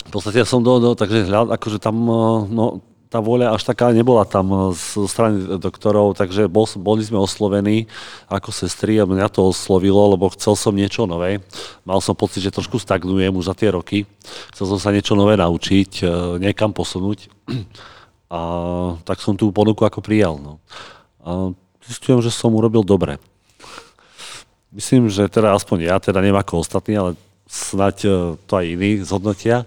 v podstate ja som do, do takže hľad, akože tam, e, no, tá vôľa až taká nebola tam z strany doktorov, takže bol, boli sme oslovení ako sestry a mňa to oslovilo, lebo chcel som niečo nové. Mal som pocit, že trošku stagnujem už za tie roky. Chcel som sa niečo nové naučiť, e, niekam posunúť. A tak som tú ponuku ako prijal. No. A zistujem, že som urobil dobre. Myslím, že teda aspoň ja, teda neviem ako ostatní, ale snať e, to aj iní zhodnotia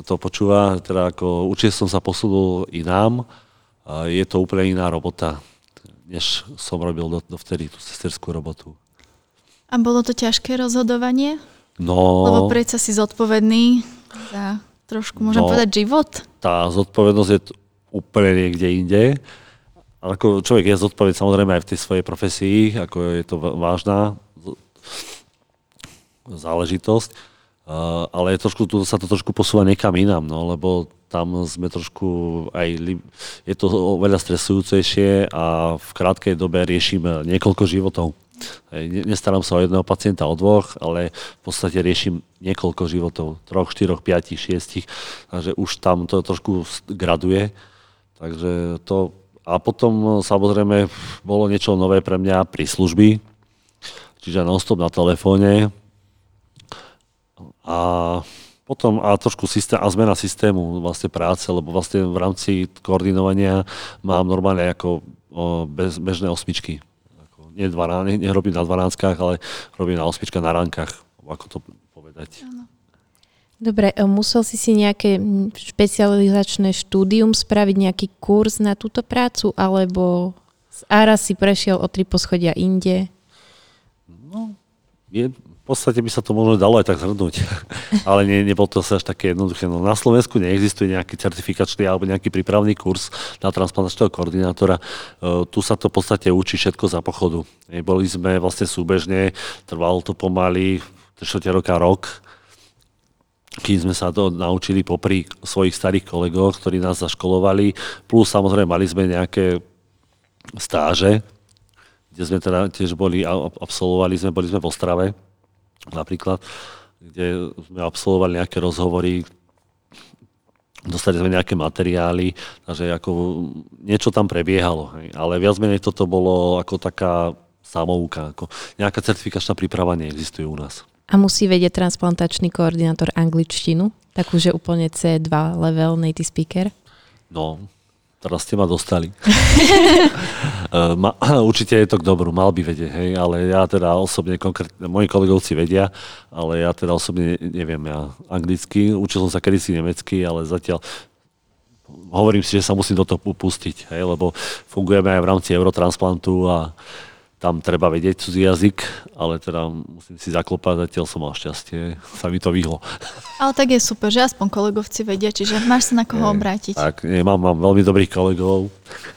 to počúva, teda ako určite som sa posunul inám, a je to úplne iná robota, než som robil do, dovtedy tú sesterskú robotu. A bolo to ťažké rozhodovanie? No... Lebo predsa si zodpovedný za trošku, môžem no, povedať, život? Tá zodpovednosť je úplne niekde inde. Ako človek je zodpovedný samozrejme aj v tej svojej profesii, ako je to vážna záležitosť Uh, ale trošku, tu sa to trošku posúva niekam inám, no, lebo tam sme trošku aj, je to oveľa stresujúcejšie a v krátkej dobe riešim niekoľko životov. Nestarám sa o jedného pacienta, o dvoch, ale v podstate riešim niekoľko životov, troch, štyroch, piatich, šiestich, takže už tam to trošku graduje. Takže to, a potom samozrejme bolo niečo nové pre mňa pri služby, čiže non-stop na telefóne, a potom a trošku systém, a zmena systému vlastne práce, lebo vlastne v rámci koordinovania mám normálne ako bez, bežné osmičky. Ako, nie dva, ne, nerobím na dvanáctkách, ale robím na osmičkách na ránkach, ako to povedať. Dobre, e, musel si si nejaké špecializačné štúdium spraviť, nejaký kurz na túto prácu, alebo Z Ára si prešiel o tri poschodia inde. No, je, v podstate by sa to možno dalo aj tak zhrnúť, ale nie, nebolo to sa až také jednoduché. No, na Slovensku neexistuje nejaký certifikačný alebo nejaký prípravný kurz na transplantačného koordinátora. E, tu sa to v podstate učí všetko za pochodu. Boli sme vlastne súbežne, trvalo to pomaly, 4 roka, rok, kým sme sa to naučili popri svojich starých kolegoch, ktorí nás zaškolovali, plus samozrejme mali sme nejaké stáže, kde sme teda tiež boli, absolvovali sme, boli sme v Ostrave, napríklad, kde sme absolvovali nejaké rozhovory, dostali sme nejaké materiály, takže ako niečo tam prebiehalo. Hej. Ale viac menej toto bolo ako taká samouka. Ako nejaká certifikačná príprava neexistuje u nás. A musí vedieť transplantačný koordinátor angličtinu? Takú, že úplne C2 level native speaker? No, Teraz ste ma dostali. Eh, určite je to k dobru, mal by vedieť, hej, ale ja teda osobne, konkrétne, moji kolegovci vedia, ale ja teda osobne neviem ja anglicky, učil som sa kedysi nemecky, ale zatiaľ hovorím si, že sa musím do toho pustiť, hej, lebo fungujeme aj v rámci Eurotransplantu a tam treba vedieť cudzí jazyk, ale teda musím si zaklopať, zatiaľ som mal šťastie, sa mi to vyhlo. Ale tak je super, že aspoň kolegovci vedia, čiže máš sa na koho nie, obrátiť. Tak, nie, mám, mám veľmi dobrých kolegov,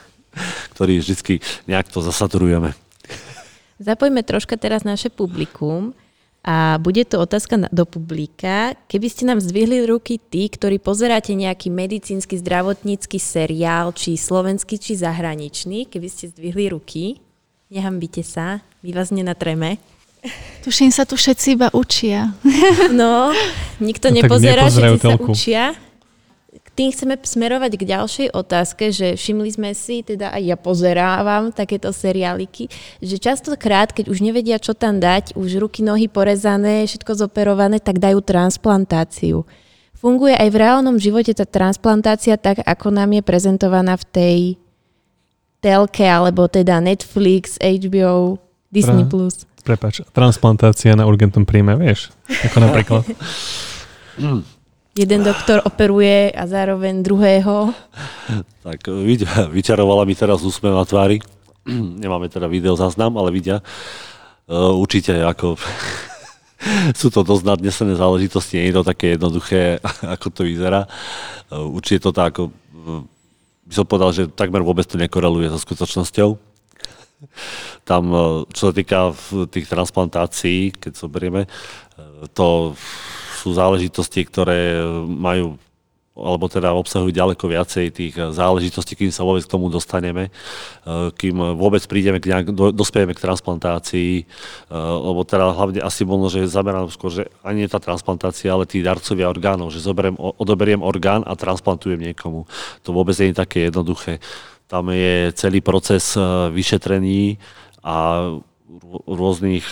ktorí vždy nejak to zasaturujeme. Zapojme troška teraz naše publikum a bude to otázka do publika. Keby ste nám zdvihli ruky tí, ktorí pozeráte nejaký medicínsky, zdravotnícky seriál, či slovenský, či zahraničný, keby ste zdvihli ruky. Nehambite sa, my vás nenatreme. Tuším sa tu všetci iba učia. No, nikto no, nepozerá, všetci sa učia. K tým chceme smerovať k ďalšej otázke, že všimli sme si, teda aj ja pozerávam takéto seriáliky, že častokrát, keď už nevedia, čo tam dať, už ruky, nohy porezané, všetko zoperované, tak dajú transplantáciu. Funguje aj v reálnom živote tá transplantácia tak, ako nám je prezentovaná v tej telke, alebo teda Netflix, HBO, Disney+. Pre, Plus. Prepač, transplantácia na urgentnom príjme, vieš? Ako napríklad. Jeden doktor operuje a zároveň druhého. Tak vyčarovala mi teraz úsmev na tvári. Nemáme teda video zaznam, ale vidia. Uh, určite ako sú to dosť nadnesené záležitosti, nie je to také jednoduché, ako to vyzerá. Uh, určite to tak ako by som povedal, že takmer vôbec to nekoreluje so skutočnosťou. Tam, e, čo sa týka tých transplantácií, keď zoberieme, e, to sú záležitosti, ktoré majú alebo teda obsahujú ďaleko viacej tých záležitostí, kým sa vôbec k tomu dostaneme, e, kým vôbec prídeme k nejak, dospieme k transplantácii, lebo teda hlavne asi možno, že zamerám skôr, že ani nie tá transplantácia, ale tí darcovia orgánov, že zoberiem, odoberiem orgán a transplantujem niekomu. To vôbec nie je také jednoduché. Tam je celý proces vyšetrení a rôznych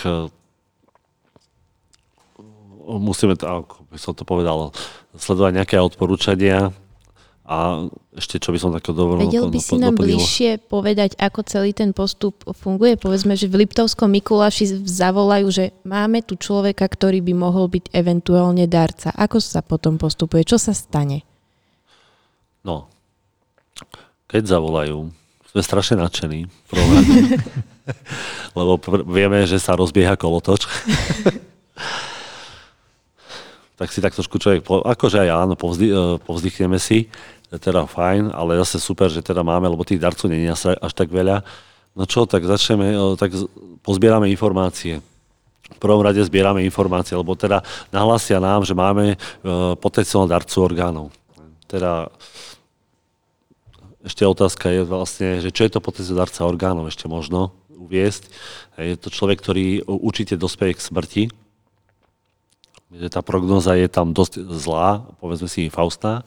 musíme, ako by som to povedal, sledovať nejaké odporúčania a ešte čo by som také dovolil. Vedel by si nám bližšie povedať, ako celý ten postup funguje? Povedzme, že v Liptovskom Mikuláši zavolajú, že máme tu človeka, ktorý by mohol byť eventuálne darca. Ako sa potom postupuje? Čo sa stane? No, keď zavolajú, sme strašne nadšení. Lebo pr- vieme, že sa rozbieha kolotoč tak si tak trošku človek, akože aj áno, povzdy, e, povzdychneme si, teda fajn, ale zase super, že teda máme, lebo tých darcov je až tak veľa. No čo, tak začneme, e, tak pozbierame informácie. V prvom rade zbierame informácie, lebo teda nahlasia nám, že máme e, potenciálnu darcu orgánov. Teda ešte otázka je vlastne, že čo je to potenciálny darca orgánov, ešte možno uviesť. Je to človek, ktorý určite dospeje k smrti, že tá prognoza je tam dosť zlá, povedzme si Faustá,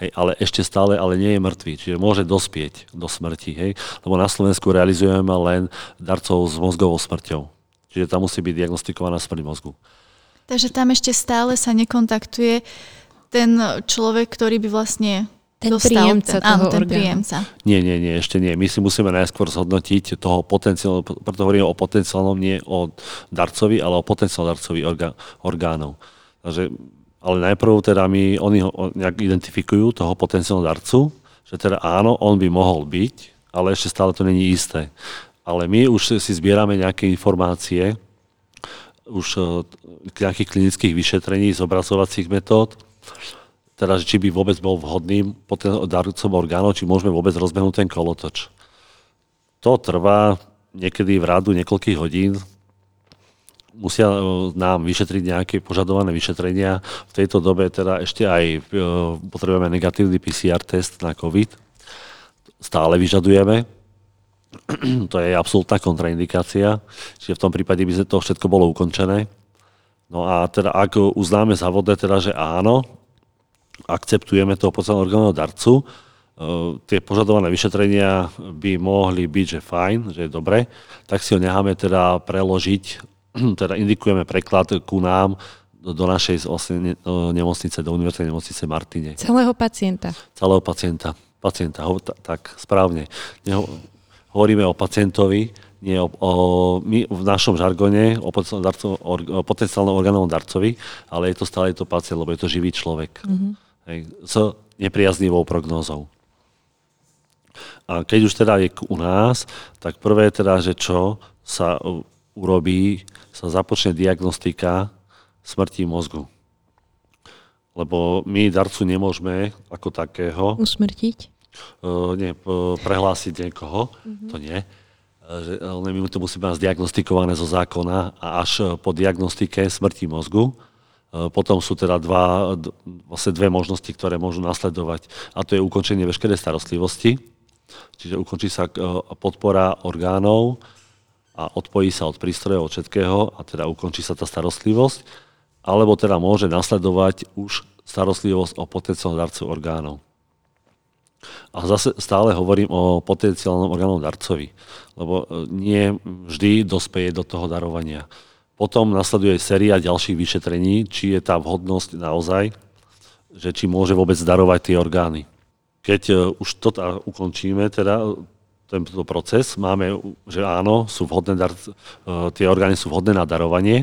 hej, ale ešte stále ale nie je mŕtvý, čiže môže dospieť do smrti, hej, lebo na Slovensku realizujeme len darcov s mozgovou smrťou. Čiže tam musí byť diagnostikovaná smrť mozgu. Takže tam ešte stále sa nekontaktuje ten človek, ktorý by vlastne ten dostal, príjemca ten, toho áno, ten príjemca. Nie, nie, nie, ešte nie. My si musíme najskôr zhodnotiť toho potenciálneho, preto hovorím o potenciálnom, nie o darcovi, ale o potenciálnom darcovi orgá, orgánov. Takže, ale najprv teda my, oni ho nejak identifikujú toho potenciálneho darcu, že teda áno, on by mohol byť ale ešte stále to není isté. Ale my už si zbierame nejaké informácie, už e, k nejakých klinických vyšetrení, zobrazovacích metód, teda či by vôbec bol vhodným darcom orgánov, či môžeme vôbec rozbehnúť ten kolotoč. To trvá niekedy v rádu niekoľkých hodín, musia e, nám vyšetriť nejaké požadované vyšetrenia. V tejto dobe teda ešte aj e, potrebujeme negatívny PCR test na COVID. Stále vyžadujeme. to je absolútna kontraindikácia, čiže v tom prípade by to všetko bolo ukončené. No a teda ak uznáme za vodné, teda, že áno, akceptujeme toho podstatného orgánneho darcu, e, tie požadované vyšetrenia by mohli byť, že fajn, že je dobre, tak si ho necháme teda preložiť, teda indikujeme preklad ku nám do našej vlastne nemocnice, do univerzitnej nemocnice Martine. Celého pacienta. Celého pacienta. Pacienta, tak správne hovoríme o pacientovi, nie o, o, my v našom žargone o potenciálnom orgánovom darcovi, ale je to stále to pacient, lebo je to živý človek. Mm-hmm. Hej, s nepriaznivou prognózou. A keď už teda je u nás, tak prvé teda, že čo sa urobí, sa započne diagnostika smrti mozgu. Lebo my darcu nemôžeme ako takého... Usmrtiť? uh, nie, uh, prehlásiť niekoho, mm-hmm. to nie. Že, ale my to musíme mať zdiagnostikované zo zákona a až po diagnostike smrti mozgu potom sú teda dva, vlastne dve možnosti, ktoré môžu nasledovať. A to je ukončenie veškerej starostlivosti, čiže ukončí sa podpora orgánov a odpojí sa od prístrojov, od všetkého a teda ukončí sa tá starostlivosť, alebo teda môže nasledovať už starostlivosť o potenciálnom darcu orgánov. A zase stále hovorím o potenciálnom orgánom darcovi, lebo e, nie vždy dospeje do toho darovania. Potom nasleduje séria ďalších vyšetrení, či je tá vhodnosť naozaj, že či môže vôbec darovať tie orgány. Keď e, už to ukončíme, teda tento proces, máme, že áno, sú vhodné dar, e, tie orgány sú vhodné na darovanie,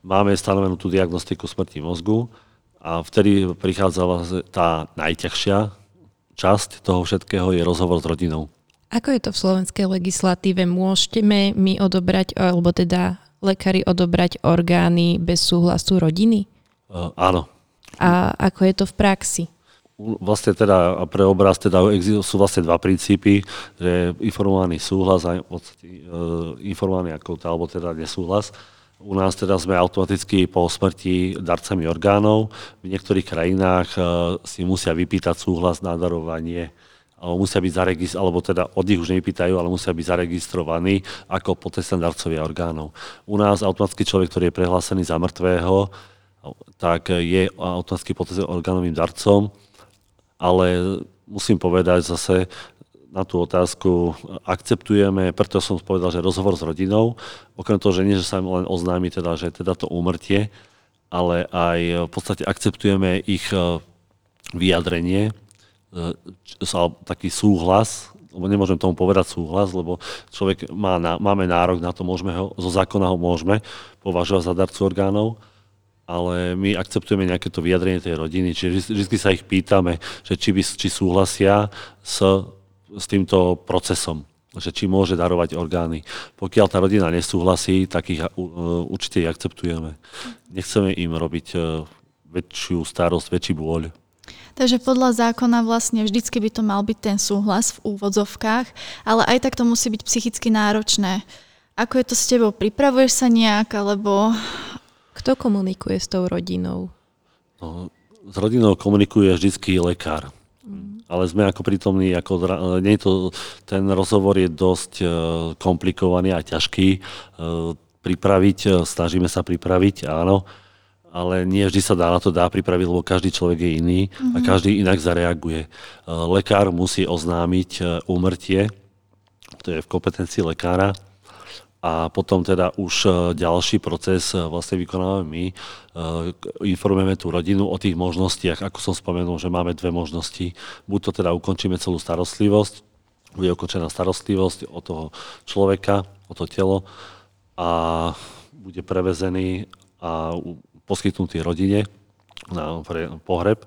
máme stanovenú tú diagnostiku smrti mozgu a vtedy prichádza tá najťažšia časť toho všetkého je rozhovor s rodinou. Ako je to v slovenskej legislatíve? Môžeme my odobrať, alebo teda lekári odobrať orgány bez súhlasu rodiny? Uh, áno. A ako je to v praxi? Vlastne teda pre obraz teda sú vlastne dva princípy, že informovaný súhlas a uh, informovaný ako alebo teda nesúhlas. U nás teda sme automaticky po smrti darcami orgánov. V niektorých krajinách e, si musia vypýtať súhlas na darovanie musia byť zaregistrovaní, alebo teda od nich už nevypýtajú, ale musia byť zaregistrovaní ako potenciálne darcovia orgánov. U nás automaticky človek, ktorý je prehlásený za mŕtvého, tak je automaticky potenciálnym orgánovým darcom, ale musím povedať zase, na tú otázku akceptujeme, preto som povedal, že rozhovor s rodinou, okrem toho, že nie, že sa len oznámi teda, že teda to úmrtie, ale aj v podstate akceptujeme ich e, vyjadrenie, e, taký súhlas, lebo nemôžem tomu povedať súhlas, lebo človek má, máme nárok na to, môžeme ho, zo zákona ho môžeme považovať za darcu orgánov, ale my akceptujeme nejaké to vyjadrenie tej rodiny, čiže vždy sa ich pýtame, že či, by, či súhlasia s s týmto procesom že či môže darovať orgány. Pokiaľ tá rodina nesúhlasí, tak ich určite ich akceptujeme. Nechceme im robiť e, väčšiu starosť, väčší bôľ. Takže podľa zákona vlastne vždycky by to mal byť ten súhlas v úvodzovkách, ale aj tak to musí byť psychicky náročné. Ako je to s tebou? Pripravuješ sa nejak, alebo... Kto komunikuje s tou rodinou? No, s rodinou komunikuje vždycky lekár ale sme ako prítomní, ako, nie to, ten rozhovor je dosť e, komplikovaný a ťažký. E, pripraviť, e, snažíme sa pripraviť, áno, ale nie vždy sa dá na to dá pripraviť, lebo každý človek je iný mm-hmm. a mhm. každý inak zareaguje. Lekár musí oznámiť úmrtie, to je v kompetencii lekára, a potom teda už e, ďalší proces e, vlastne vykonávame my. E, informujeme tú rodinu o tých možnostiach, ako som spomenul, že máme dve možnosti. Buď to teda ukončíme celú starostlivosť, bude ukončená starostlivosť o toho človeka, o to telo a bude prevezený a poskytnutý rodine na pohreb,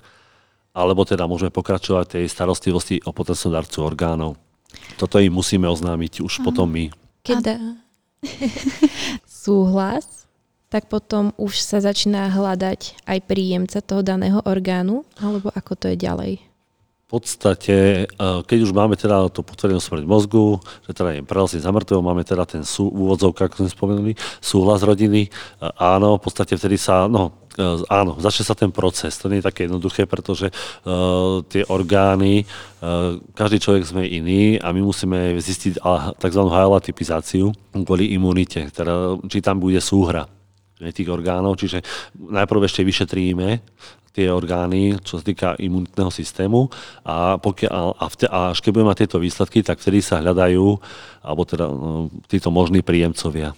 alebo teda môžeme pokračovať tej starostlivosti o potenciálnom darcu orgánov. Toto im musíme oznámiť už potom my. Keď dá súhlas, tak potom už sa začína hľadať aj príjemca toho daného orgánu, alebo ako to je ďalej? Podstate, keď už máme teda to potvrdenú smrť mozgu, že teda je prelazný za mŕtvého, máme teda ten sú, úvodzovka, ako sme spomenuli, súhlas rodiny, áno, v podstate vtedy sa, no, áno, začne sa ten proces. To nie je také jednoduché, pretože uh, tie orgány, uh, každý človek sme iný a my musíme zistiť tzv. typizáciu kvôli imunite, teda, či tam bude súhra tých orgánov, čiže najprv ešte vyšetríme tie orgány, čo sa týka imunitného systému a, pokiaľ, a, vte, a až keď budeme mať tieto výsledky, tak vtedy sa hľadajú, alebo teda no, títo možní príjemcovia.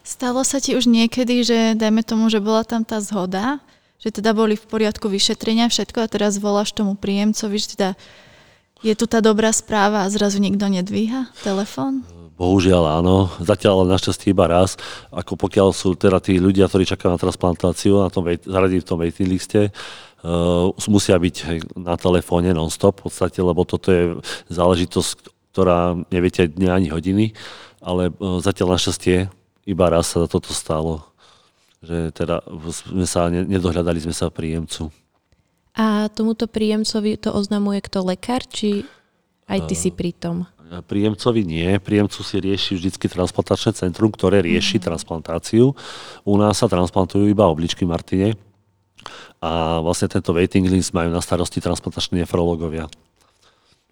Stalo sa ti už niekedy, že dajme tomu, že bola tam tá zhoda, že teda boli v poriadku vyšetrenia všetko a teraz voláš tomu príjemcovi, že teda je tu tá dobrá správa a zrazu nikto nedvíha telefón? Bohužiaľ áno, zatiaľ ale našťastie iba raz, ako pokiaľ sú teda tí ľudia, ktorí čakajú na transplantáciu, na tom, zaradí v tom waiting liste, uh, musia byť na telefóne non-stop v podstate, lebo toto je záležitosť, ktorá neviete dňa ani hodiny, ale uh, zatiaľ našťastie iba raz sa toto stalo, že teda sme sa, nedohľadali sme sa príjemcu. A tomuto príjemcovi to oznamuje kto lekár, či aj ty uh, si pri tom? Príjemcovi nie. Príjemcu si rieši vždycky transplantačné centrum, ktoré rieši mm. transplantáciu. U nás sa transplantujú iba obličky Martine a vlastne tento waiting list majú na starosti transplantační nefrológovia.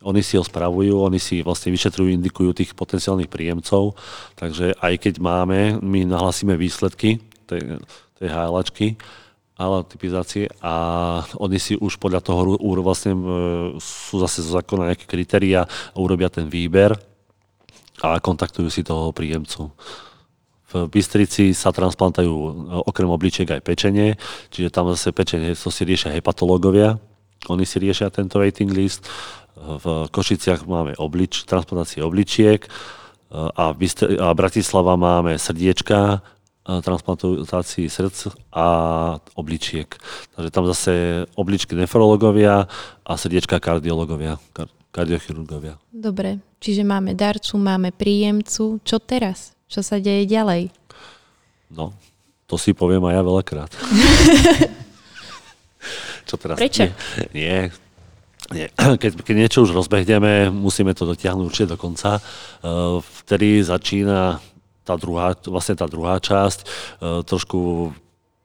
Oni si ho spravujú, oni si vlastne vyšetrujú, indikujú tých potenciálnych príjemcov, takže aj keď máme, my nahlasíme výsledky tej, tej HLAčky, typizácie a oni si už podľa toho vlastne sú zase zo zákona nejaké kritéria a urobia ten výber a kontaktujú si toho príjemcu. V Bystrici sa transplantajú okrem obličiek aj pečenie, čiže tam zase pečenie to si riešia hepatológovia, oni si riešia tento waiting list. V Košiciach máme oblič, transplantácie obličiek a v Bratislava máme srdiečka, transplantácii srdc a obličiek. Takže tam zase obličky nefrologovia a srdiečka kardiologovia, kardiochirurgovia. Dobre, čiže máme darcu, máme príjemcu. Čo teraz? Čo sa deje ďalej? No, to si poviem aj ja veľakrát. Čo teraz? Prečo? Nie, nie, nie. Keď, keď niečo už rozbehneme, musíme to dotiahnuť určite do konca. Vtedy začína tá druhá, vlastne tá druhá časť e, trošku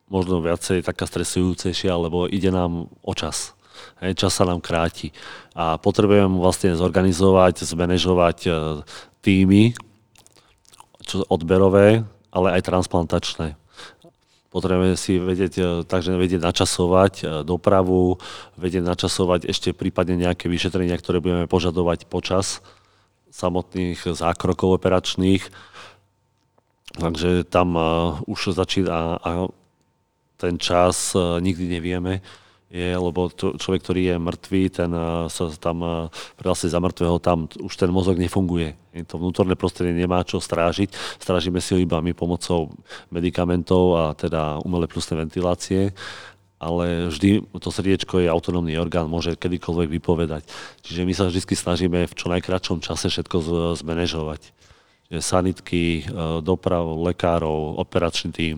možno viacej taká stresujúcejšia, lebo ide nám o čas. Hej, čas sa nám kráti. A potrebujem vlastne zorganizovať, zmanéžovať e, týmy, čo odberové, ale aj transplantačné. Potrebujeme si vedieť, e, takže vedieť načasovať dopravu, vedieť načasovať ešte prípadne nejaké vyšetrenia, ktoré budeme požadovať počas samotných zákrokov operačných Takže tam uh, už začína a ten čas uh, nikdy nevieme, je, lebo to, človek, ktorý je mŕtvý, ten uh, sa tam uh, za mŕtvého, tam už ten mozog nefunguje. To vnútorné prostredie nemá čo strážiť. Strážime si ho iba my pomocou medikamentov a teda umelé plusné ventilácie ale vždy to srdiečko je autonómny orgán, môže kedykoľvek vypovedať. Čiže my sa vždy snažíme v čo najkračšom čase všetko zmanéžovať sanitky, e, doprav, lekárov, operačný tím.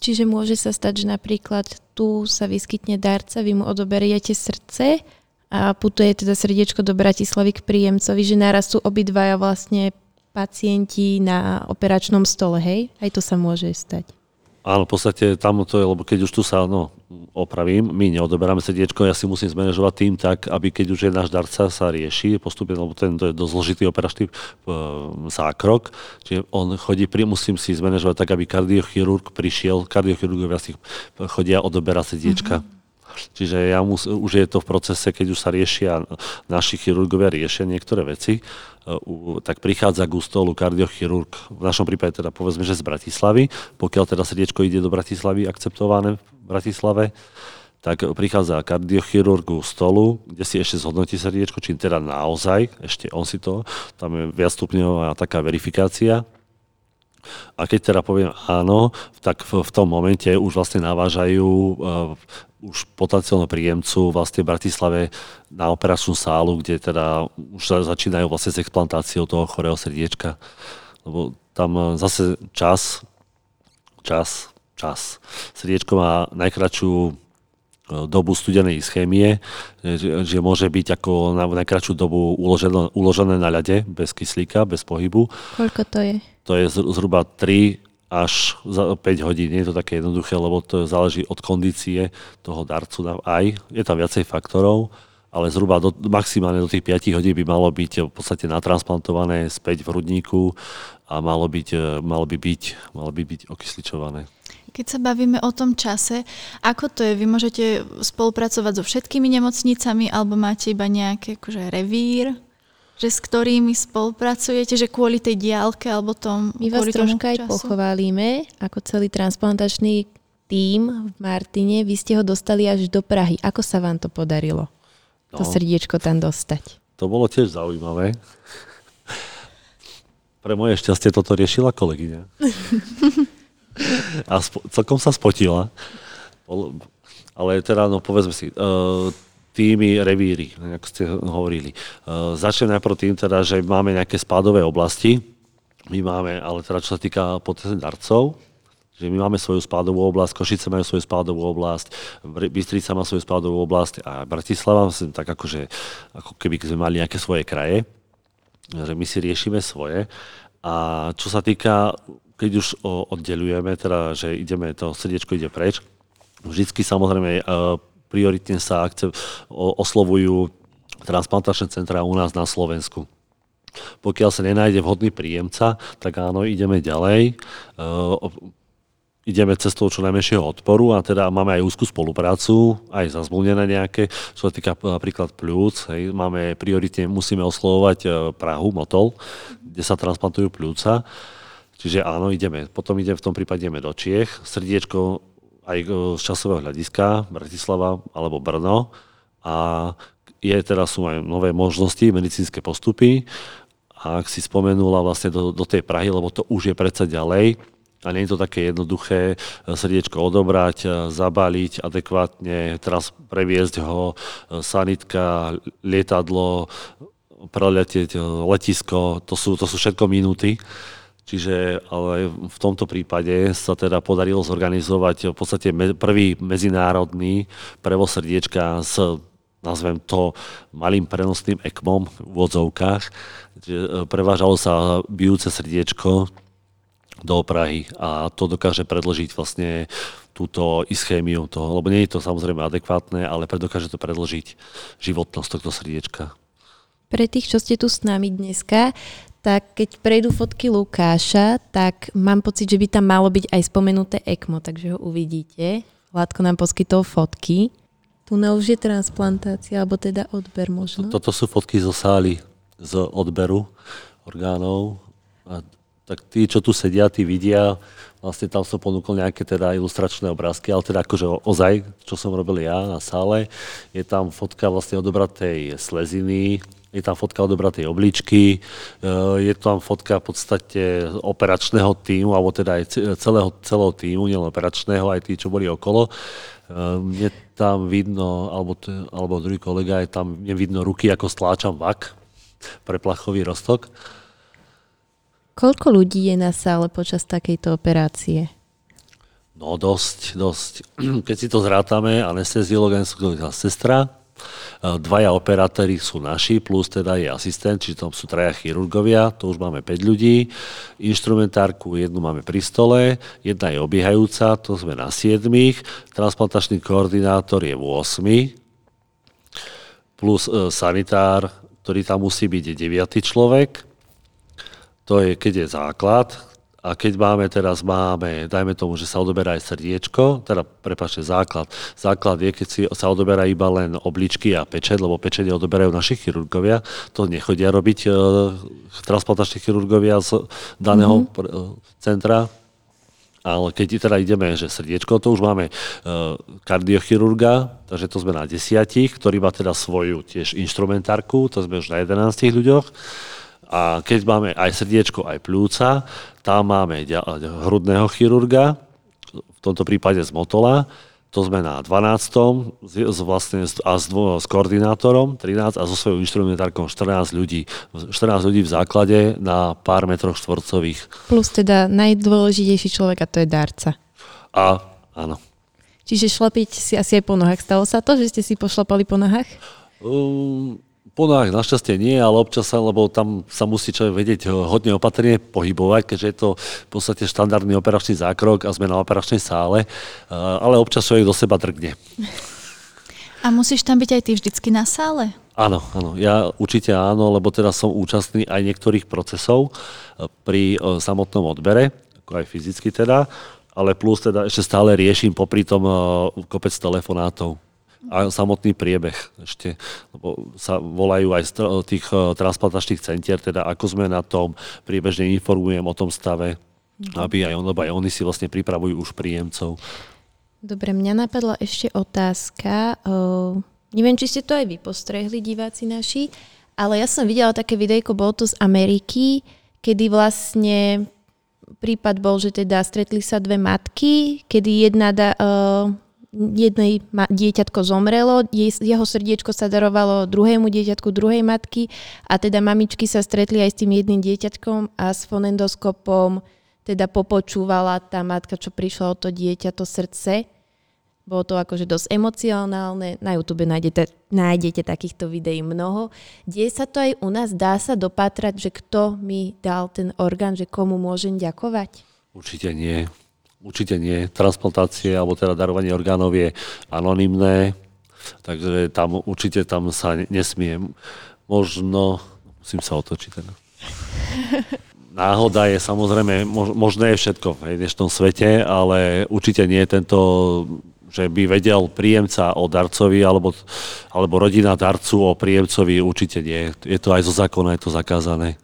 Čiže môže sa stať, že napríklad tu sa vyskytne darca, vy mu odoberiete srdce a putuje teda srdiečko do Bratislavy k príjemcovi, že naraz sú obidvaja vlastne pacienti na operačnom stole, hej? Aj to sa môže stať. Áno, v podstate tam to je, lebo keď už tu sa no, opravím, my neodoberáme srdiečko, ja si musím zmanéžovať tým tak, aby keď už je náš darca sa rieši postupne, lebo ten to je dosť zložitý operačný e, zákrok, čiže on chodí, pri, musím si zmanéžovať tak, aby kardiochirurg prišiel, kardiochirurgovia si chodia odoberať srdiečka. Mm-hmm Čiže ja mus, už je to v procese, keď už sa riešia, naši chirurgovia riešia niektoré veci, uh, tak prichádza k ústolu kardiochirurg, v našom prípade teda povedzme, že z Bratislavy, pokiaľ teda srdiečko ide do Bratislavy, akceptované v Bratislave, tak prichádza kardiochirurg k stolu, kde si ešte zhodnotí srdiečko, či teda naozaj, ešte on si to, tam je viacstupňová taká verifikácia, A keď teda poviem áno, tak v, v tom momente už vlastne navážajú uh, už potenciálne príjemcu vlastne v Bratislave na operačnú sálu, kde teda už začínajú vlastne s explantáciou toho chorého srdiečka. Lebo tam eh, zase čas, čas, čas. Srdiečko má najkračšiu dobu studenej ischémie, že, že môže byť ako na najkračšiu dobu uložené, uložené na ľade, bez kyslíka, bez pohybu. Koľko to je? To je zhruba 3 až za 5 hodín. Je to také jednoduché, lebo to záleží od kondície toho darcu aj. Je tam viacej faktorov, ale zhruba do, maximálne do tých 5 hodín by malo byť v podstate natransplantované späť v hrudníku a malo, byť, e, malo, by, byť, malo by byť okysličované. Keď sa bavíme o tom čase, ako to je? Vy môžete spolupracovať so všetkými nemocnicami alebo máte iba nejaký akože revír? že s ktorými spolupracujete, že kvôli tej diálke alebo tom... My vás troška aj pochválime, ako celý transplantačný tím v Martine. Vy ste ho dostali až do Prahy. Ako sa vám to podarilo? No, to srdiečko tam dostať. To bolo tiež zaujímavé. Pre moje šťastie toto riešila kolegyňa. A spo- celkom sa spotila. Ale teda, no povedzme si, uh, tými revíry, ako ste hovorili. Uh, začnem najprv tým teda, že máme nejaké spádové oblasti. My máme, ale teda čo sa týka darcov, že my máme svoju spádovú oblasť, Košice majú svoju spádovú oblasť, Bystrica má svoju spádovú oblasť a Bratislava, tak akože, ako keby sme mali nejaké svoje kraje, že my si riešime svoje. A čo sa týka, keď už oddelujeme, teda, že ideme, to srdiečko ide preč, vždycky samozrejme prioritne sa akce, oslovujú transplantačné centra u nás na Slovensku. Pokiaľ sa nenájde vhodný príjemca, tak áno, ideme ďalej. Uh, ideme cestou čo najmenšieho odporu a teda máme aj úzkú spoluprácu, aj zazmluvnené nejaké, čo sa týka napríklad pľúc. Hej, máme prioritne, musíme oslovovať e, Prahu, Motol, kde sa transplantujú pľúca. Čiže áno, ideme. Potom ideme v tom prípade ideme do Čiech. Srdiečko aj z časového hľadiska, Bratislava alebo Brno. A je teraz sú aj nové možnosti, medicínske postupy. A ak si spomenula vlastne do, do tej Prahy, lebo to už je predsa ďalej, a nie je to také jednoduché srdiečko odobrať, zabaliť adekvátne, teraz previesť ho, sanitka, lietadlo, preletieť letisko, to sú, to sú všetko minúty. Čiže ale v tomto prípade sa teda podarilo zorganizovať v podstate prvý medzinárodný prevoz srdiečka s nazvem to malým prenosným ekmom v vodzovkách. E, prevážalo sa bijúce srdiečko do Prahy a to dokáže predložiť vlastne túto ischémiu toho, lebo nie je to samozrejme adekvátne, ale dokáže to predložiť životnosť tohto srdiečka. Pre tých, čo ste tu s nami dneska, tak keď prejdú fotky Lukáša, tak mám pocit, že by tam malo byť aj spomenuté ECMO, takže ho uvidíte. Vládko nám poskytol fotky. Tu na už je transplantácia, alebo teda odber možno. Toto sú fotky zo sály, z odberu orgánov. A tak tí, čo tu sedia, tí vidia, vlastne tam som ponúkol nejaké teda ilustračné obrázky, ale teda akože ozaj, čo som robil ja na sále, je tam fotka vlastne odobratej sleziny, je tam fotka odobratej obličky, eh, je tam fotka v podstate operačného týmu, alebo teda aj celého, celého týmu, nielen operačného, aj tí, čo boli okolo. Eh, tam vidno, alebo, alebo druhý kolega, je tam nevidno ruky, ako stláčam vak pre plachový roztok. Koľko ľudí je na sále počas takejto operácie? No dosť, dosť. Keď si to zrátame, anesteziolog, sestra, Eh, dvaja operátori sú naši, plus teda je asistent, čiže tam sú traja chirurgovia, to už máme 5 ľudí. Instrumentárku jednu máme pri stole, jedna je obiehajúca, to sme na 7. Transplantačný koordinátor je 8. Plus e, sanitár, ktorý tam musí byť, je 9. človek. To je, keď je základ, a keď máme teraz, máme, dajme tomu, že sa odoberá aj srdiečko, teda prepačte, základ. Základ je, keď si sa odoberá iba len obličky a pečet, lebo pečenie odoberajú naši chirurgovia. To nechodia robiť e, transplantační chirurgovia z daného mm-hmm. centra. Ale keď teda ideme, že srdiečko, to už máme e, kardiochirurga, takže to sme na desiatich, ktorý má teda svoju tiež instrumentárku, to sme už na 11 ľuďoch A keď máme aj srdiečko, aj pľúca, tam máme hrudného chirurga, v tomto prípade z Motola, to sme na 12. Z, vlastne, a s, s koordinátorom 13 a so svojou inštrumentárkou 14 ľudí. 14 ľudí v základe na pár metroch štvorcových. Plus teda najdôležitejší človek a to je darca. A áno. Čiže šlapiť si asi aj po nohách. Stalo sa to, že ste si pošlapali po nohách? Um, po nohách našťastie nie, ale občas sa, lebo tam sa musí človek vedieť eh, hodne opatrne pohybovať, keďže je to v podstate štandardný operačný zákrok a sme na operačnej sále, eh, ale občas človek do seba drgne. A musíš tam byť aj ty vždycky na sále? Áno, áno, ja určite áno, lebo teda som účastný aj niektorých procesov eh, pri samotnom odbere, ako aj fyzicky teda, ale plus teda ešte stále riešim popri tom kopec telefonátov a samotný priebeh ešte, lebo sa volajú aj z tých eh, transplantačných centier, teda ako sme na tom, priebežne informujem o tom stave, aby aj, on, lebo aj oni si vlastne pripravujú už príjemcov. Dobre, mňa napadla ešte otázka. Uh, neviem, či ste to aj vy postrehli, diváci naši, ale ja som videla také videjko, bolo to z Ameriky, kedy vlastne prípad bol, že teda stretli sa dve matky, kedy jedna da, uh, jednej ma, dieťatko zomrelo, jej, jeho srdiečko sa darovalo druhému dieťatku druhej matky a teda mamičky sa stretli aj s tým jedným dieťatkom a s fonendoskopom teda popočúvala tá matka, čo prišla o to dieťa, to srdce. Bolo to akože dosť emocionálne. Na YouTube nájdete, nájdete takýchto videí mnoho. Deje sa to aj u nás? Dá sa dopatrať, že kto mi dal ten orgán, že komu môžem ďakovať? Určite nie. Určite nie. Transplantácie alebo teda darovanie orgánov je anonymné, takže tam určite tam sa nesmie. Možno, musím sa otočiť teda. Náhoda je samozrejme, možné je všetko v dnešnom svete, ale určite nie je tento že by vedel príjemca o darcovi alebo, alebo rodina darcu o príjemcovi, určite nie. Je to aj zo zákona, je to zakázané.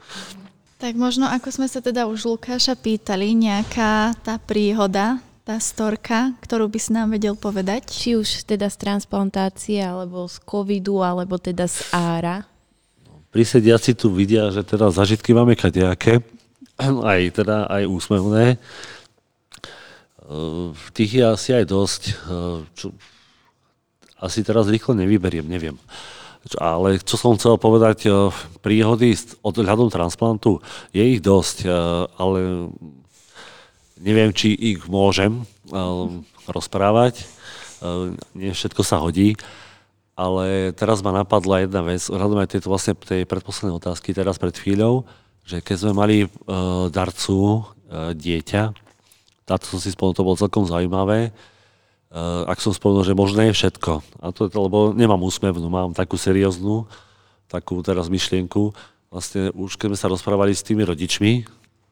Tak možno, ako sme sa teda už Lukáša pýtali, nejaká tá príhoda, tá storka, ktorú by si nám vedel povedať? Či už teda z transplantácie, alebo z covidu, alebo teda z ára? Prisediaci tu vidia, že teda zažitky máme kadejaké, aj teda aj úsmevné. V tých je asi aj dosť. Čo, asi teraz rýchlo nevyberiem, neviem. Ale čo som chcel povedať, eh, príhody od hľadom transplantu, je ich dosť, eh, ale neviem, či ich môžem eh, rozprávať. Nie všetko sa hodí. Ale teraz ma napadla jedna vec, hľadom aj tejto vlastne tej predposlednej otázky teraz pred chvíľou, že keď sme mali darcu dieťa, táto som si spolu, to bolo celkom zaujímavé, Eh, ak som spomenul, že možné je všetko. A to, lebo nemám úsmevnú, mám takú serióznu, takú teraz myšlienku. Vlastne už keď sme sa rozprávali s tými rodičmi,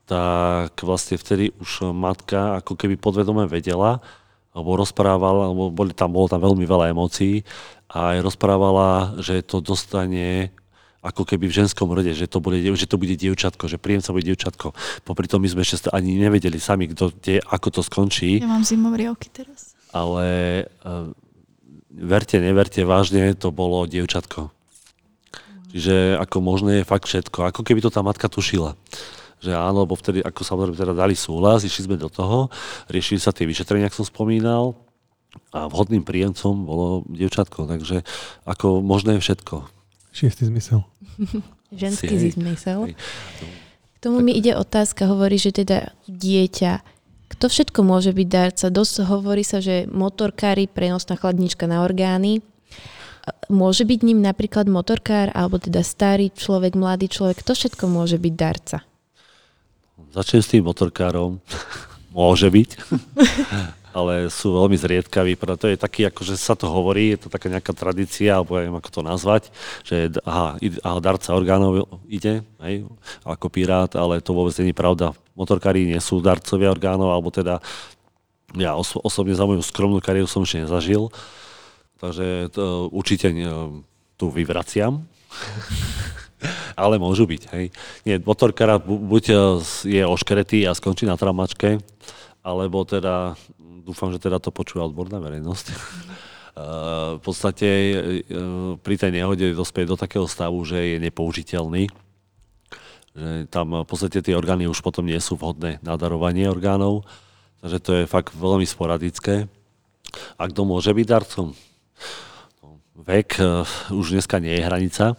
tak vlastne vtedy už matka ako keby podvedome vedela, alebo rozprávala, alebo boli tam, bolo tam veľmi veľa emócií a aj rozprávala, že to dostane ako keby v ženskom rode, že to bude, že to bude dievčatko, že príjemca bude dievčatko. Popri tom my sme ešte ani nevedeli sami, kto, kde, ako to skončí. Ja mám zimomriavky teraz ale uh, verte, neverte, vážne to bolo dievčatko. Čiže ako možné je fakt všetko. Ako keby to tá matka tušila. Že áno, lebo vtedy, ako samozrejme teda dali súhlas, išli sme do toho, riešili sa tie vyšetrenia, ako som spomínal, a vhodným príjemcom bolo dievčatko. Takže ako možné je všetko. Šiestý zmysel. Ženský zmysel. K tomu tak... mi ide otázka, hovorí, že teda dieťa kto všetko môže byť darca? Dosť hovorí sa, že motorkári, prenosná chladnička na orgány. Môže byť ním napríklad motorkár, alebo teda starý človek, mladý človek. Kto všetko môže byť darca? Začnem s tým motorkárom. môže byť. ale sú veľmi zriedkaví, preto je taký, akože sa to hovorí, je to taká nejaká tradícia, alebo neviem, ako to nazvať, že aha, aha darca orgánov ide, hej, ako pirát, ale to vôbec nie je pravda. Motorkári nie sú darcovia orgánov, alebo teda ja oso- osobne za moju skromnú kariéru som ešte nezažil, takže to určite ne, tu vyvraciam. ale môžu byť, hej. Nie, motorkára buď je oškretý a skončí na tramačke, alebo teda dúfam, že teda to počúva odborná verejnosť. v podstate e, pri tej nehode dospieť do takého stavu, že je nepoužiteľný. Že tam v podstate tie orgány už potom nie sú vhodné na darovanie orgánov, takže to je fakt veľmi sporadické. A kto môže byť darcom? No, vek uh, už dneska nie je hranica,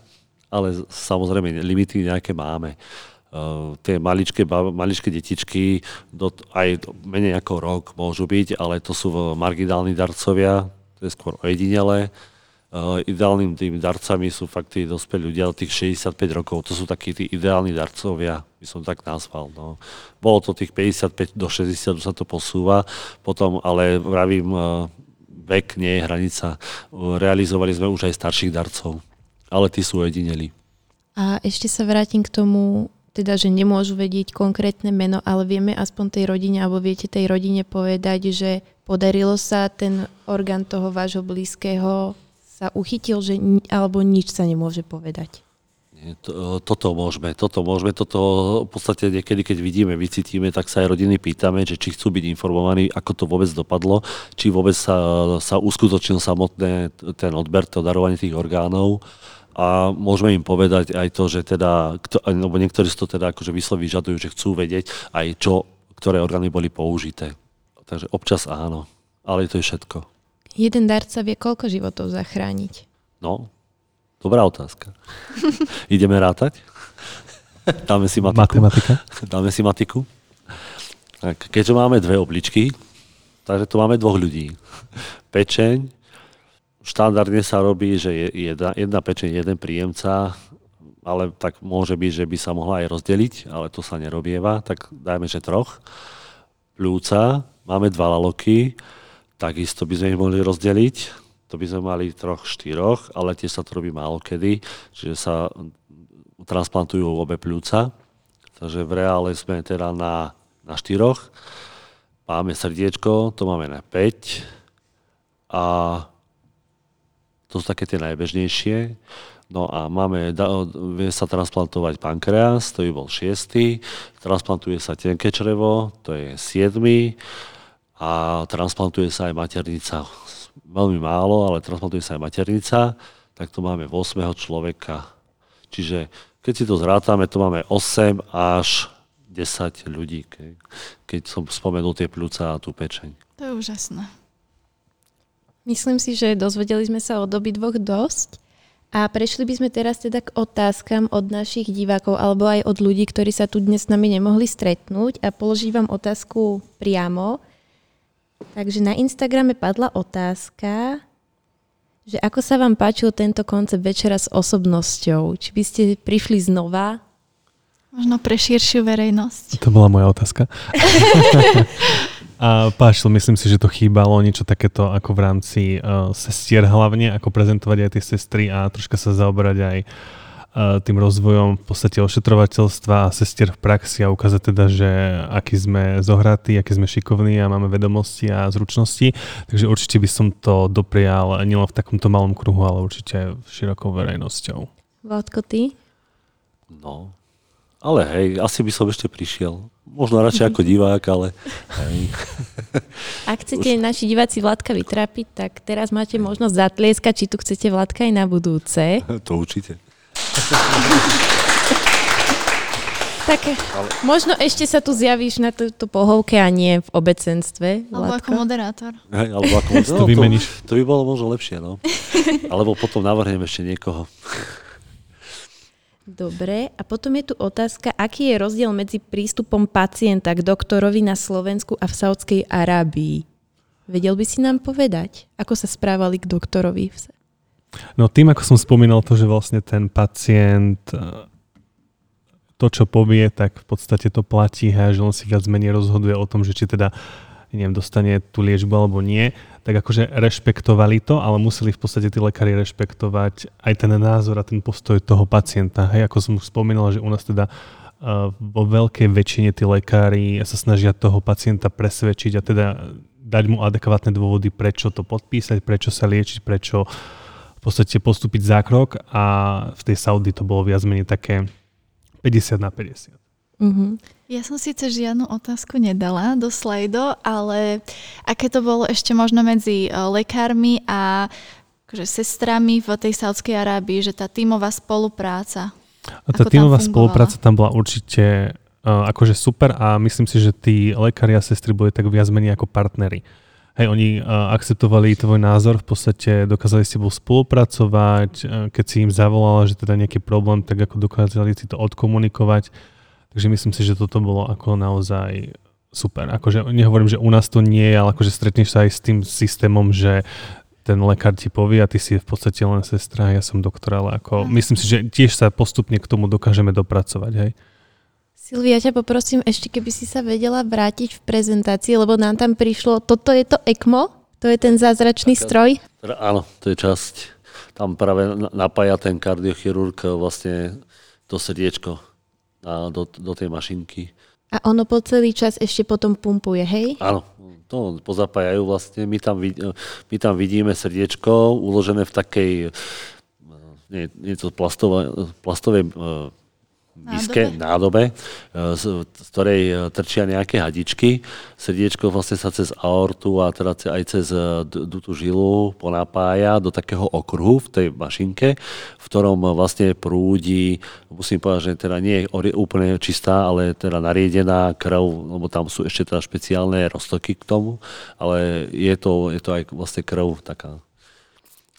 ale samozrejme limity nejaké máme. Uh, tie maličké, maličké detičky do, aj menej ako rok môžu byť, ale to sú marginálni darcovia, to je skôr ojedinelé. Uh, ideálnym tými darcami sú fakt tí dospelí ľudia tých 65 rokov. To sú takí tí ideálni darcovia, by som tak nazval. No. Bolo to tých 55 do 60, sa to posúva. Potom, ale vravím, uh, vek nie je hranica. Realizovali sme už aj starších darcov, ale tí sú ojedineli. A ešte sa vrátim k tomu, teda, že nemôžu vedieť konkrétne meno, ale vieme aspoň tej rodine, alebo viete tej rodine povedať, že podarilo sa ten orgán toho vášho blízkeho sa uchytil, že alebo nič sa nemôže povedať? To, toto môžeme, toto môžeme, toto v podstate niekedy, keď vidíme, vycítime, tak sa aj rodiny pýtame, že či chcú byť informovaní, ako to vôbec dopadlo, či vôbec sa, sa uskutočnil samotné ten odber, to darovanie tých orgánov a môžeme im povedať aj to, že teda, lebo niektorí si to teda akože vysloví vyžadujú, že chcú vedieť aj čo, ktoré orgány boli použité. Takže občas áno, ale to je všetko. Jeden darca vie koľko životov zachrániť? No, dobrá otázka. Ideme rátať? Dáme si matiku. Matematika. Dáme si matiku. Tak, keďže máme dve obličky, takže tu máme dvoch ľudí. Pečeň, štandardne sa robí, že je jedna, jedna pečeň, jeden príjemca, ale tak môže byť, že by sa mohla aj rozdeliť, ale to sa nerobieva, tak dajme, že troch. Pľúca, máme dva laloky, Takisto by sme ich mohli rozdeliť. To by sme mali troch, štyroch, ale tiež sa to robí málo kedy, čiže sa transplantujú obe pľúca. Takže v reále sme teda na, na štyroch. Máme srdiečko, to máme na 5. A to sú také tie najbežnejšie. No a máme, vie sa transplantovať pankreas, to by bol šiestý. Transplantuje sa tenké črevo, to je siedmy a transplantuje sa aj maternica. Veľmi málo, ale transplantuje sa aj maternica, tak to máme 8. človeka. Čiže keď si to zrátame, to máme 8 až 10 ľudí, keď som spomenul tie pľúca a tú pečeň. To je úžasné. Myslím si, že dozvedeli sme sa od doby dvoch dosť. A prešli by sme teraz teda k otázkam od našich divákov alebo aj od ľudí, ktorí sa tu dnes s nami nemohli stretnúť a položím vám otázku priamo. Takže na Instagrame padla otázka, že ako sa vám páčil tento koncept večera s osobnosťou? Či by ste prišli znova? Možno pre širšiu verejnosť. To bola moja otázka. A páčil, myslím si, že to chýbalo niečo takéto ako v rámci uh, sestier hlavne, ako prezentovať aj tie sestry a troška sa zaoberať aj uh, tým rozvojom v podstate ošetrovateľstva a sestier v praxi a ukázať teda, že aký sme zohratí, aký sme šikovní a máme vedomosti a zručnosti. Takže určite by som to doprial nielen v takomto malom kruhu, ale určite širokou verejnosťou. Vládko, ty? No, ale hej, asi by som ešte prišiel. Možno radšej ako divák, ale hej. Ak chcete Už... naši diváci Vládka vytrápiť, tak teraz máte možnosť zatlieskať, či tu chcete Vládka aj na budúce. To určite. Tak ale... možno ešte sa tu zjavíš na túto pohovke a nie v obecenstve. Alebo Vládko. ako moderátor. Hej, alebo ako moderátor. To, to by bolo možno lepšie, no. Alebo potom navrhnem ešte niekoho. Dobre, a potom je tu otázka, aký je rozdiel medzi prístupom pacienta k doktorovi na Slovensku a v Saudskej Arábii? Vedel by si nám povedať, ako sa správali k doktorovi? No tým, ako som spomínal to, že vlastne ten pacient e, to, čo povie, tak v podstate to platí, hej, že on si viac menej rozhoduje o tom, že či teda neviem, dostane tú liečbu alebo nie, tak akože rešpektovali to, ale museli v podstate tí lekári rešpektovať aj ten názor a ten postoj toho pacienta. Hej, ako som už spomínal, že u nás teda uh, vo veľkej väčšine tí lekári sa snažia toho pacienta presvedčiť a teda dať mu adekvátne dôvody, prečo to podpísať, prečo sa liečiť, prečo uh, podstate postúpiť zákrok a v tej Saudi to bolo viac menej také 50 na 50. Mm-hmm. Ja som síce žiadnu otázku nedala do slajdo, ale aké to bolo ešte možno medzi e, lekármi a akože sestrami v tej Saudskej Arábii, že tá tímová spolupráca, A tá tímová spolupráca tam bola určite uh, akože super a myslím si, že tí lekári a sestry boli tak viac menej ako partnery. Hej, oni uh, akceptovali tvoj názor, v podstate dokázali s tebou spolupracovať, uh, keď si im zavolala, že teda nejaký problém, tak ako dokázali si to odkomunikovať. Takže myslím si, že toto bolo ako naozaj super. Akože nehovorím, že u nás to nie je, ale akože stretneš sa aj s tým systémom, že ten lekár ti povie a ty si v podstate len sestra, ja som doktor, ale ako, myslím si, že tiež sa postupne k tomu dokážeme dopracovať, hej. Silvia, ťa poprosím ešte, keby si sa vedela vrátiť v prezentácii, lebo nám tam prišlo, toto je to ECMO, to je ten zázračný tak, stroj? Teda, áno, to je časť. Tam práve napája ten kardiochirurg vlastne to srdiečko do, do tej mašinky. A ono po celý čas ešte potom pumpuje, hej? Áno, to pozapájajú vlastne. My tam, my tam vidíme srdiečko uložené v takej, nie, nie to plastovej, plastovej nízke nádobe, e, z, ktorej e, trčia nejaké hadičky. Srdiečko vlastne sa cez aortu a teda aj cez e, tú žilu ponapája do takého okruhu v tej mašinke, v ktorom vlastne prúdi, musím povedať, že teda nie je úplne čistá, ale teda nariedená krv, lebo tam sú ešte teda špeciálne roztoky k tomu, ale je to, je to aj vlastne krv taká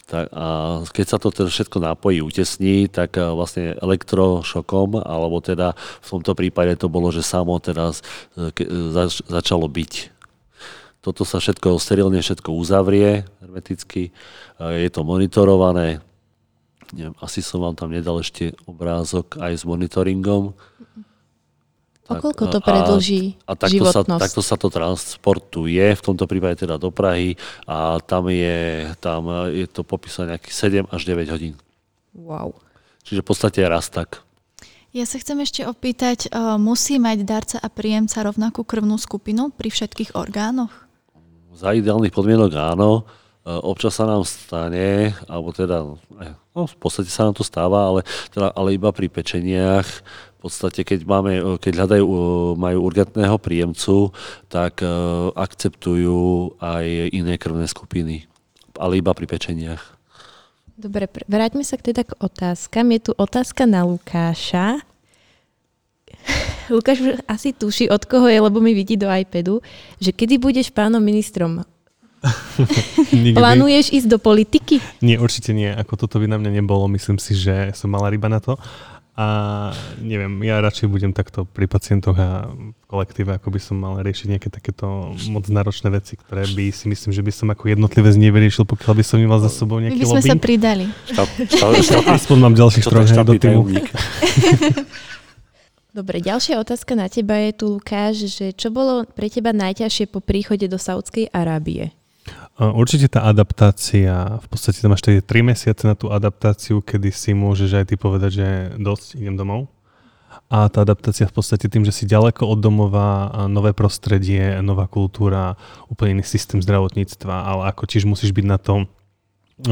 tak a keď sa to teda všetko nápojí, utesní, tak e, vlastne elektrošokom, alebo teda v tomto prípade to bolo, že samo teda zač, začalo byť. Toto sa všetko sterilne všetko uzavrie hermeticky, e, je to monitorované. Neviem, asi som vám tam nedal ešte obrázok aj s monitoringom. O koľko to predlží a, a takto životnosť? Sa, takto sa to transportuje, v tomto prípade teda do Prahy a tam je, tam je to popísané nejakých 7 až 9 hodín. Wow. Čiže v podstate raz tak. Ja sa chcem ešte opýtať, musí mať darca a príjemca rovnakú krvnú skupinu pri všetkých orgánoch? Za ideálnych podmienok áno. Občas sa nám stane, alebo teda, no, v podstate sa nám to stáva, ale, teda, ale iba pri pečeniach, podstate, keď, máme, keď hľadajú, majú urgentného príjemcu, tak e, akceptujú aj iné krvné skupiny, ale iba pri pečeniach. Dobre, vráťme sa k teda k otázkam. Je tu otázka na Lukáša. Lukáš asi tuší, od koho je, lebo mi vidí do iPadu, že kedy budeš pánom ministrom Plánuješ ísť do politiky? Nie, určite nie. Ako toto by na mňa nebolo. Myslím si, že som mala ryba na to. A neviem, ja radšej budem takto pri pacientoch a v kolektíve, ako by som mal riešiť nejaké takéto moc náročné veci, ktoré by si myslím, že by som ako jednotlivé z nevyriešil, pokiaľ by som nemal za sebou nejaký My by sme lobbying. sa pridali. Štab, Aspoň mám ďalších troch do týmu. Dobre, ďalšia otázka na teba je tu, Lukáš, že čo bolo pre teba najťažšie po príchode do Saudskej Arábie? Určite tá adaptácia, v podstate tam máš 3 mesiace na tú adaptáciu, kedy si môžeš aj ty povedať, že dosť, idem domov. A tá adaptácia v podstate tým, že si ďaleko od domova, nové prostredie, nová kultúra, úplne iný systém zdravotníctva, ale ako tiež musíš byť na tom,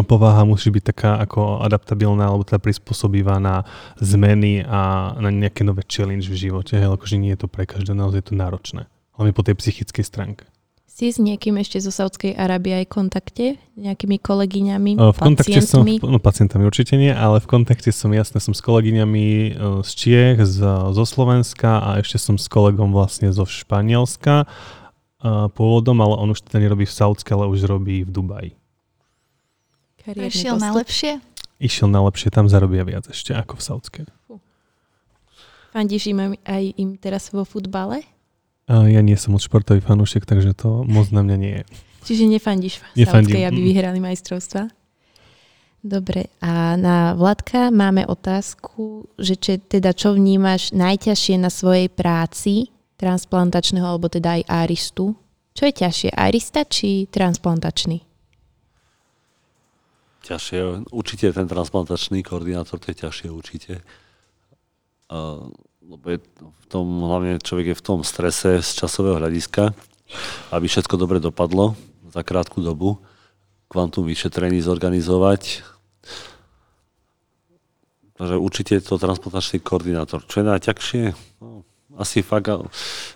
povaha musí byť taká ako adaptabilná alebo teda prispôsobivá na zmeny a na nejaké nové challenge v živote, hej, akože nie je to pre každého, naozaj je to náročné. Hlavne po tej psychickej stránke. Si s niekým ešte zo Saudskej Arábie aj v kontakte? Nejakými kolegyňami, v kontakte som, no pacientami určite nie, ale v kontakte som jasne som s kolegyňami e, z Čiech, z, zo Slovenska a ešte som s kolegom vlastne zo Španielska e, pôvodom, ale on už teda nerobí v Saudske, ale už robí v Dubaji. Išiel najlepšie? Išiel najlepšie, tam zarobia viac ešte ako v Saudske. Fandíš im aj im teraz vo futbale? Ja nie som moc športový fanúšik, takže to moc na mňa nie je. Čiže nefandíš Saudskej, aby vyhrali majstrovstva? Dobre, a na Vladka máme otázku, že či, teda čo vnímaš najťažšie na svojej práci transplantačného, alebo teda aj aristu? Čo je ťažšie, arista či transplantačný? Ťažšie, určite ten transplantačný koordinátor, to je ťažšie určite. Uh, lebo je v tom, hlavne človek je v tom strese z časového hľadiska, aby všetko dobre dopadlo za krátku dobu, kvantum vyšetrení zorganizovať. Takže určite je to transplantačný koordinátor. Čo je najťažšie? No, asi fakt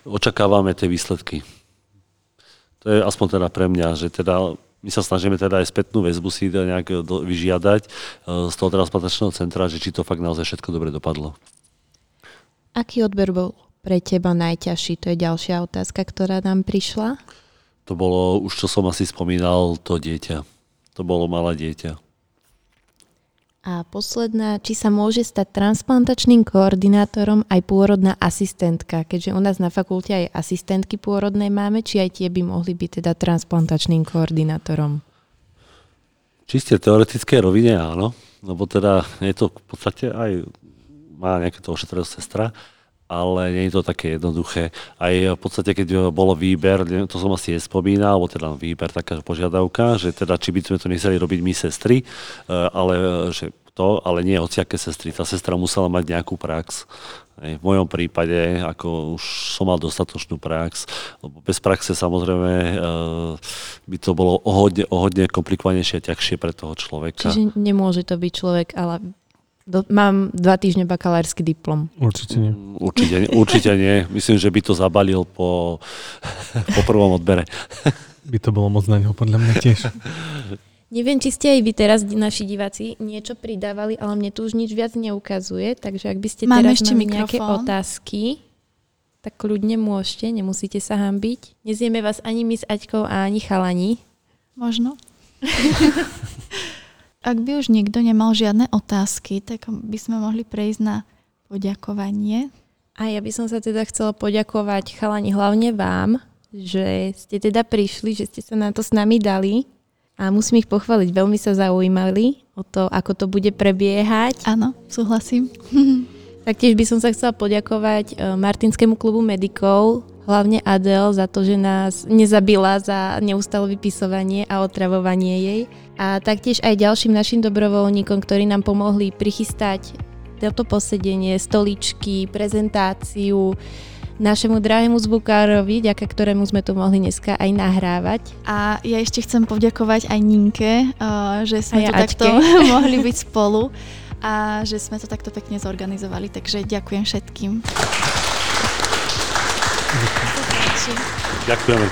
očakávame tie výsledky. To je aspoň teda pre mňa, že teda my sa snažíme teda aj spätnú väzbu si nejak do, vyžiadať z toho transplantačného centra, že či to fakt naozaj všetko dobre dopadlo. Aký odber bol pre teba najťažší? To je ďalšia otázka, ktorá nám prišla. To bolo, už čo som asi spomínal, to dieťa. To bolo malé dieťa. A posledná, či sa môže stať transplantačným koordinátorom aj pôrodná asistentka, keďže u nás na fakulte aj asistentky pôrodnej máme, či aj tie by mohli byť teda transplantačným koordinátorom? Čiste teoretické rovine áno, lebo teda je to v podstate aj, má nejaké to ošetrené sestra, ale nie je to také jednoduché. Aj v podstate, keď bolo výber, to som asi spomínal, alebo teda výber, taká požiadavka, že teda či by sme to nechceli robiť my sestry, eh, ale že to, ale nie hociaké sestry. Tá sestra musela mať nejakú prax. V mojom prípade, ako už som mal dostatočnú prax, lebo bez praxe samozrejme eh, by to bolo o hodne komplikovanejšie a ťažšie pre toho človeka. Čiže nemôže to byť človek, ale do, mám dva týždne bakalársky diplom. Určite nie. Mm, určite, určite nie. Myslím, že by to zabalil po, po prvom odbere. By to bolo moc na neho, podľa mňa tiež. Neviem, či ste aj vy teraz, naši diváci, niečo pridávali, ale mne tu už nič viac neukazuje, takže ak by ste Mám teraz ešte mali mikrofón. nejaké otázky, tak kľudne môžete, nemusíte sa hambiť. Nezieme vás ani my s Aťkou a ani chalani. Možno. ak by už nikto nemal žiadne otázky, tak by sme mohli prejsť na poďakovanie. A ja by som sa teda chcela poďakovať chalani hlavne vám, že ste teda prišli, že ste sa na to s nami dali a musím ich pochváliť, veľmi sa zaujímali o to, ako to bude prebiehať. Áno, súhlasím. Taktiež by som sa chcela poďakovať e, Martinskému klubu medikov, hlavne Adel za to, že nás nezabila za neustále vypisovanie a otravovanie jej. A taktiež aj ďalším našim dobrovoľníkom, ktorí nám pomohli prichystať toto posedenie, stoličky, prezentáciu, našemu drahému zvukárovi, ďaká ktorému sme to mohli dneska aj nahrávať. A ja ešte chcem poďakovať aj Ninke, uh, že sme ja tu takto mohli byť spolu a že sme to takto pekne zorganizovali, takže ďakujem všetkým. Ďakujeme.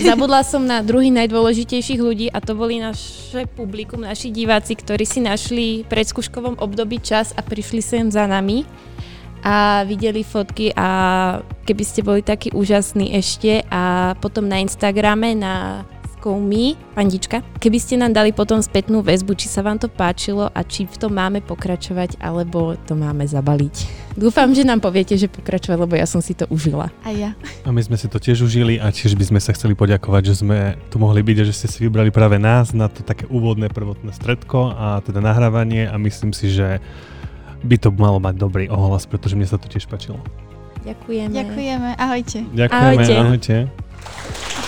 Zabudla som na druhý najdôležitejších ľudí a to boli naše publikum, naši diváci, ktorí si našli v predskúškovom období čas a prišli sem za nami a videli fotky a keby ste boli takí úžasní ešte a potom na Instagrame na Skoumy, pandička, keby ste nám dali potom spätnú väzbu, či sa vám to páčilo a či v tom máme pokračovať, alebo to máme zabaliť. Dúfam, že nám poviete, že pokračovať, lebo ja som si to užila. A ja. A my sme si to tiež užili a tiež by sme sa chceli poďakovať, že sme tu mohli byť a že ste si vybrali práve nás na to také úvodné prvotné stredko a teda nahrávanie a myslím si, že by to malo mať dobrý ohlas, pretože mne sa to tiež páčilo. Ďakujeme. Ďakujeme, ahojte. Ďakujeme, ahojte. ahojte.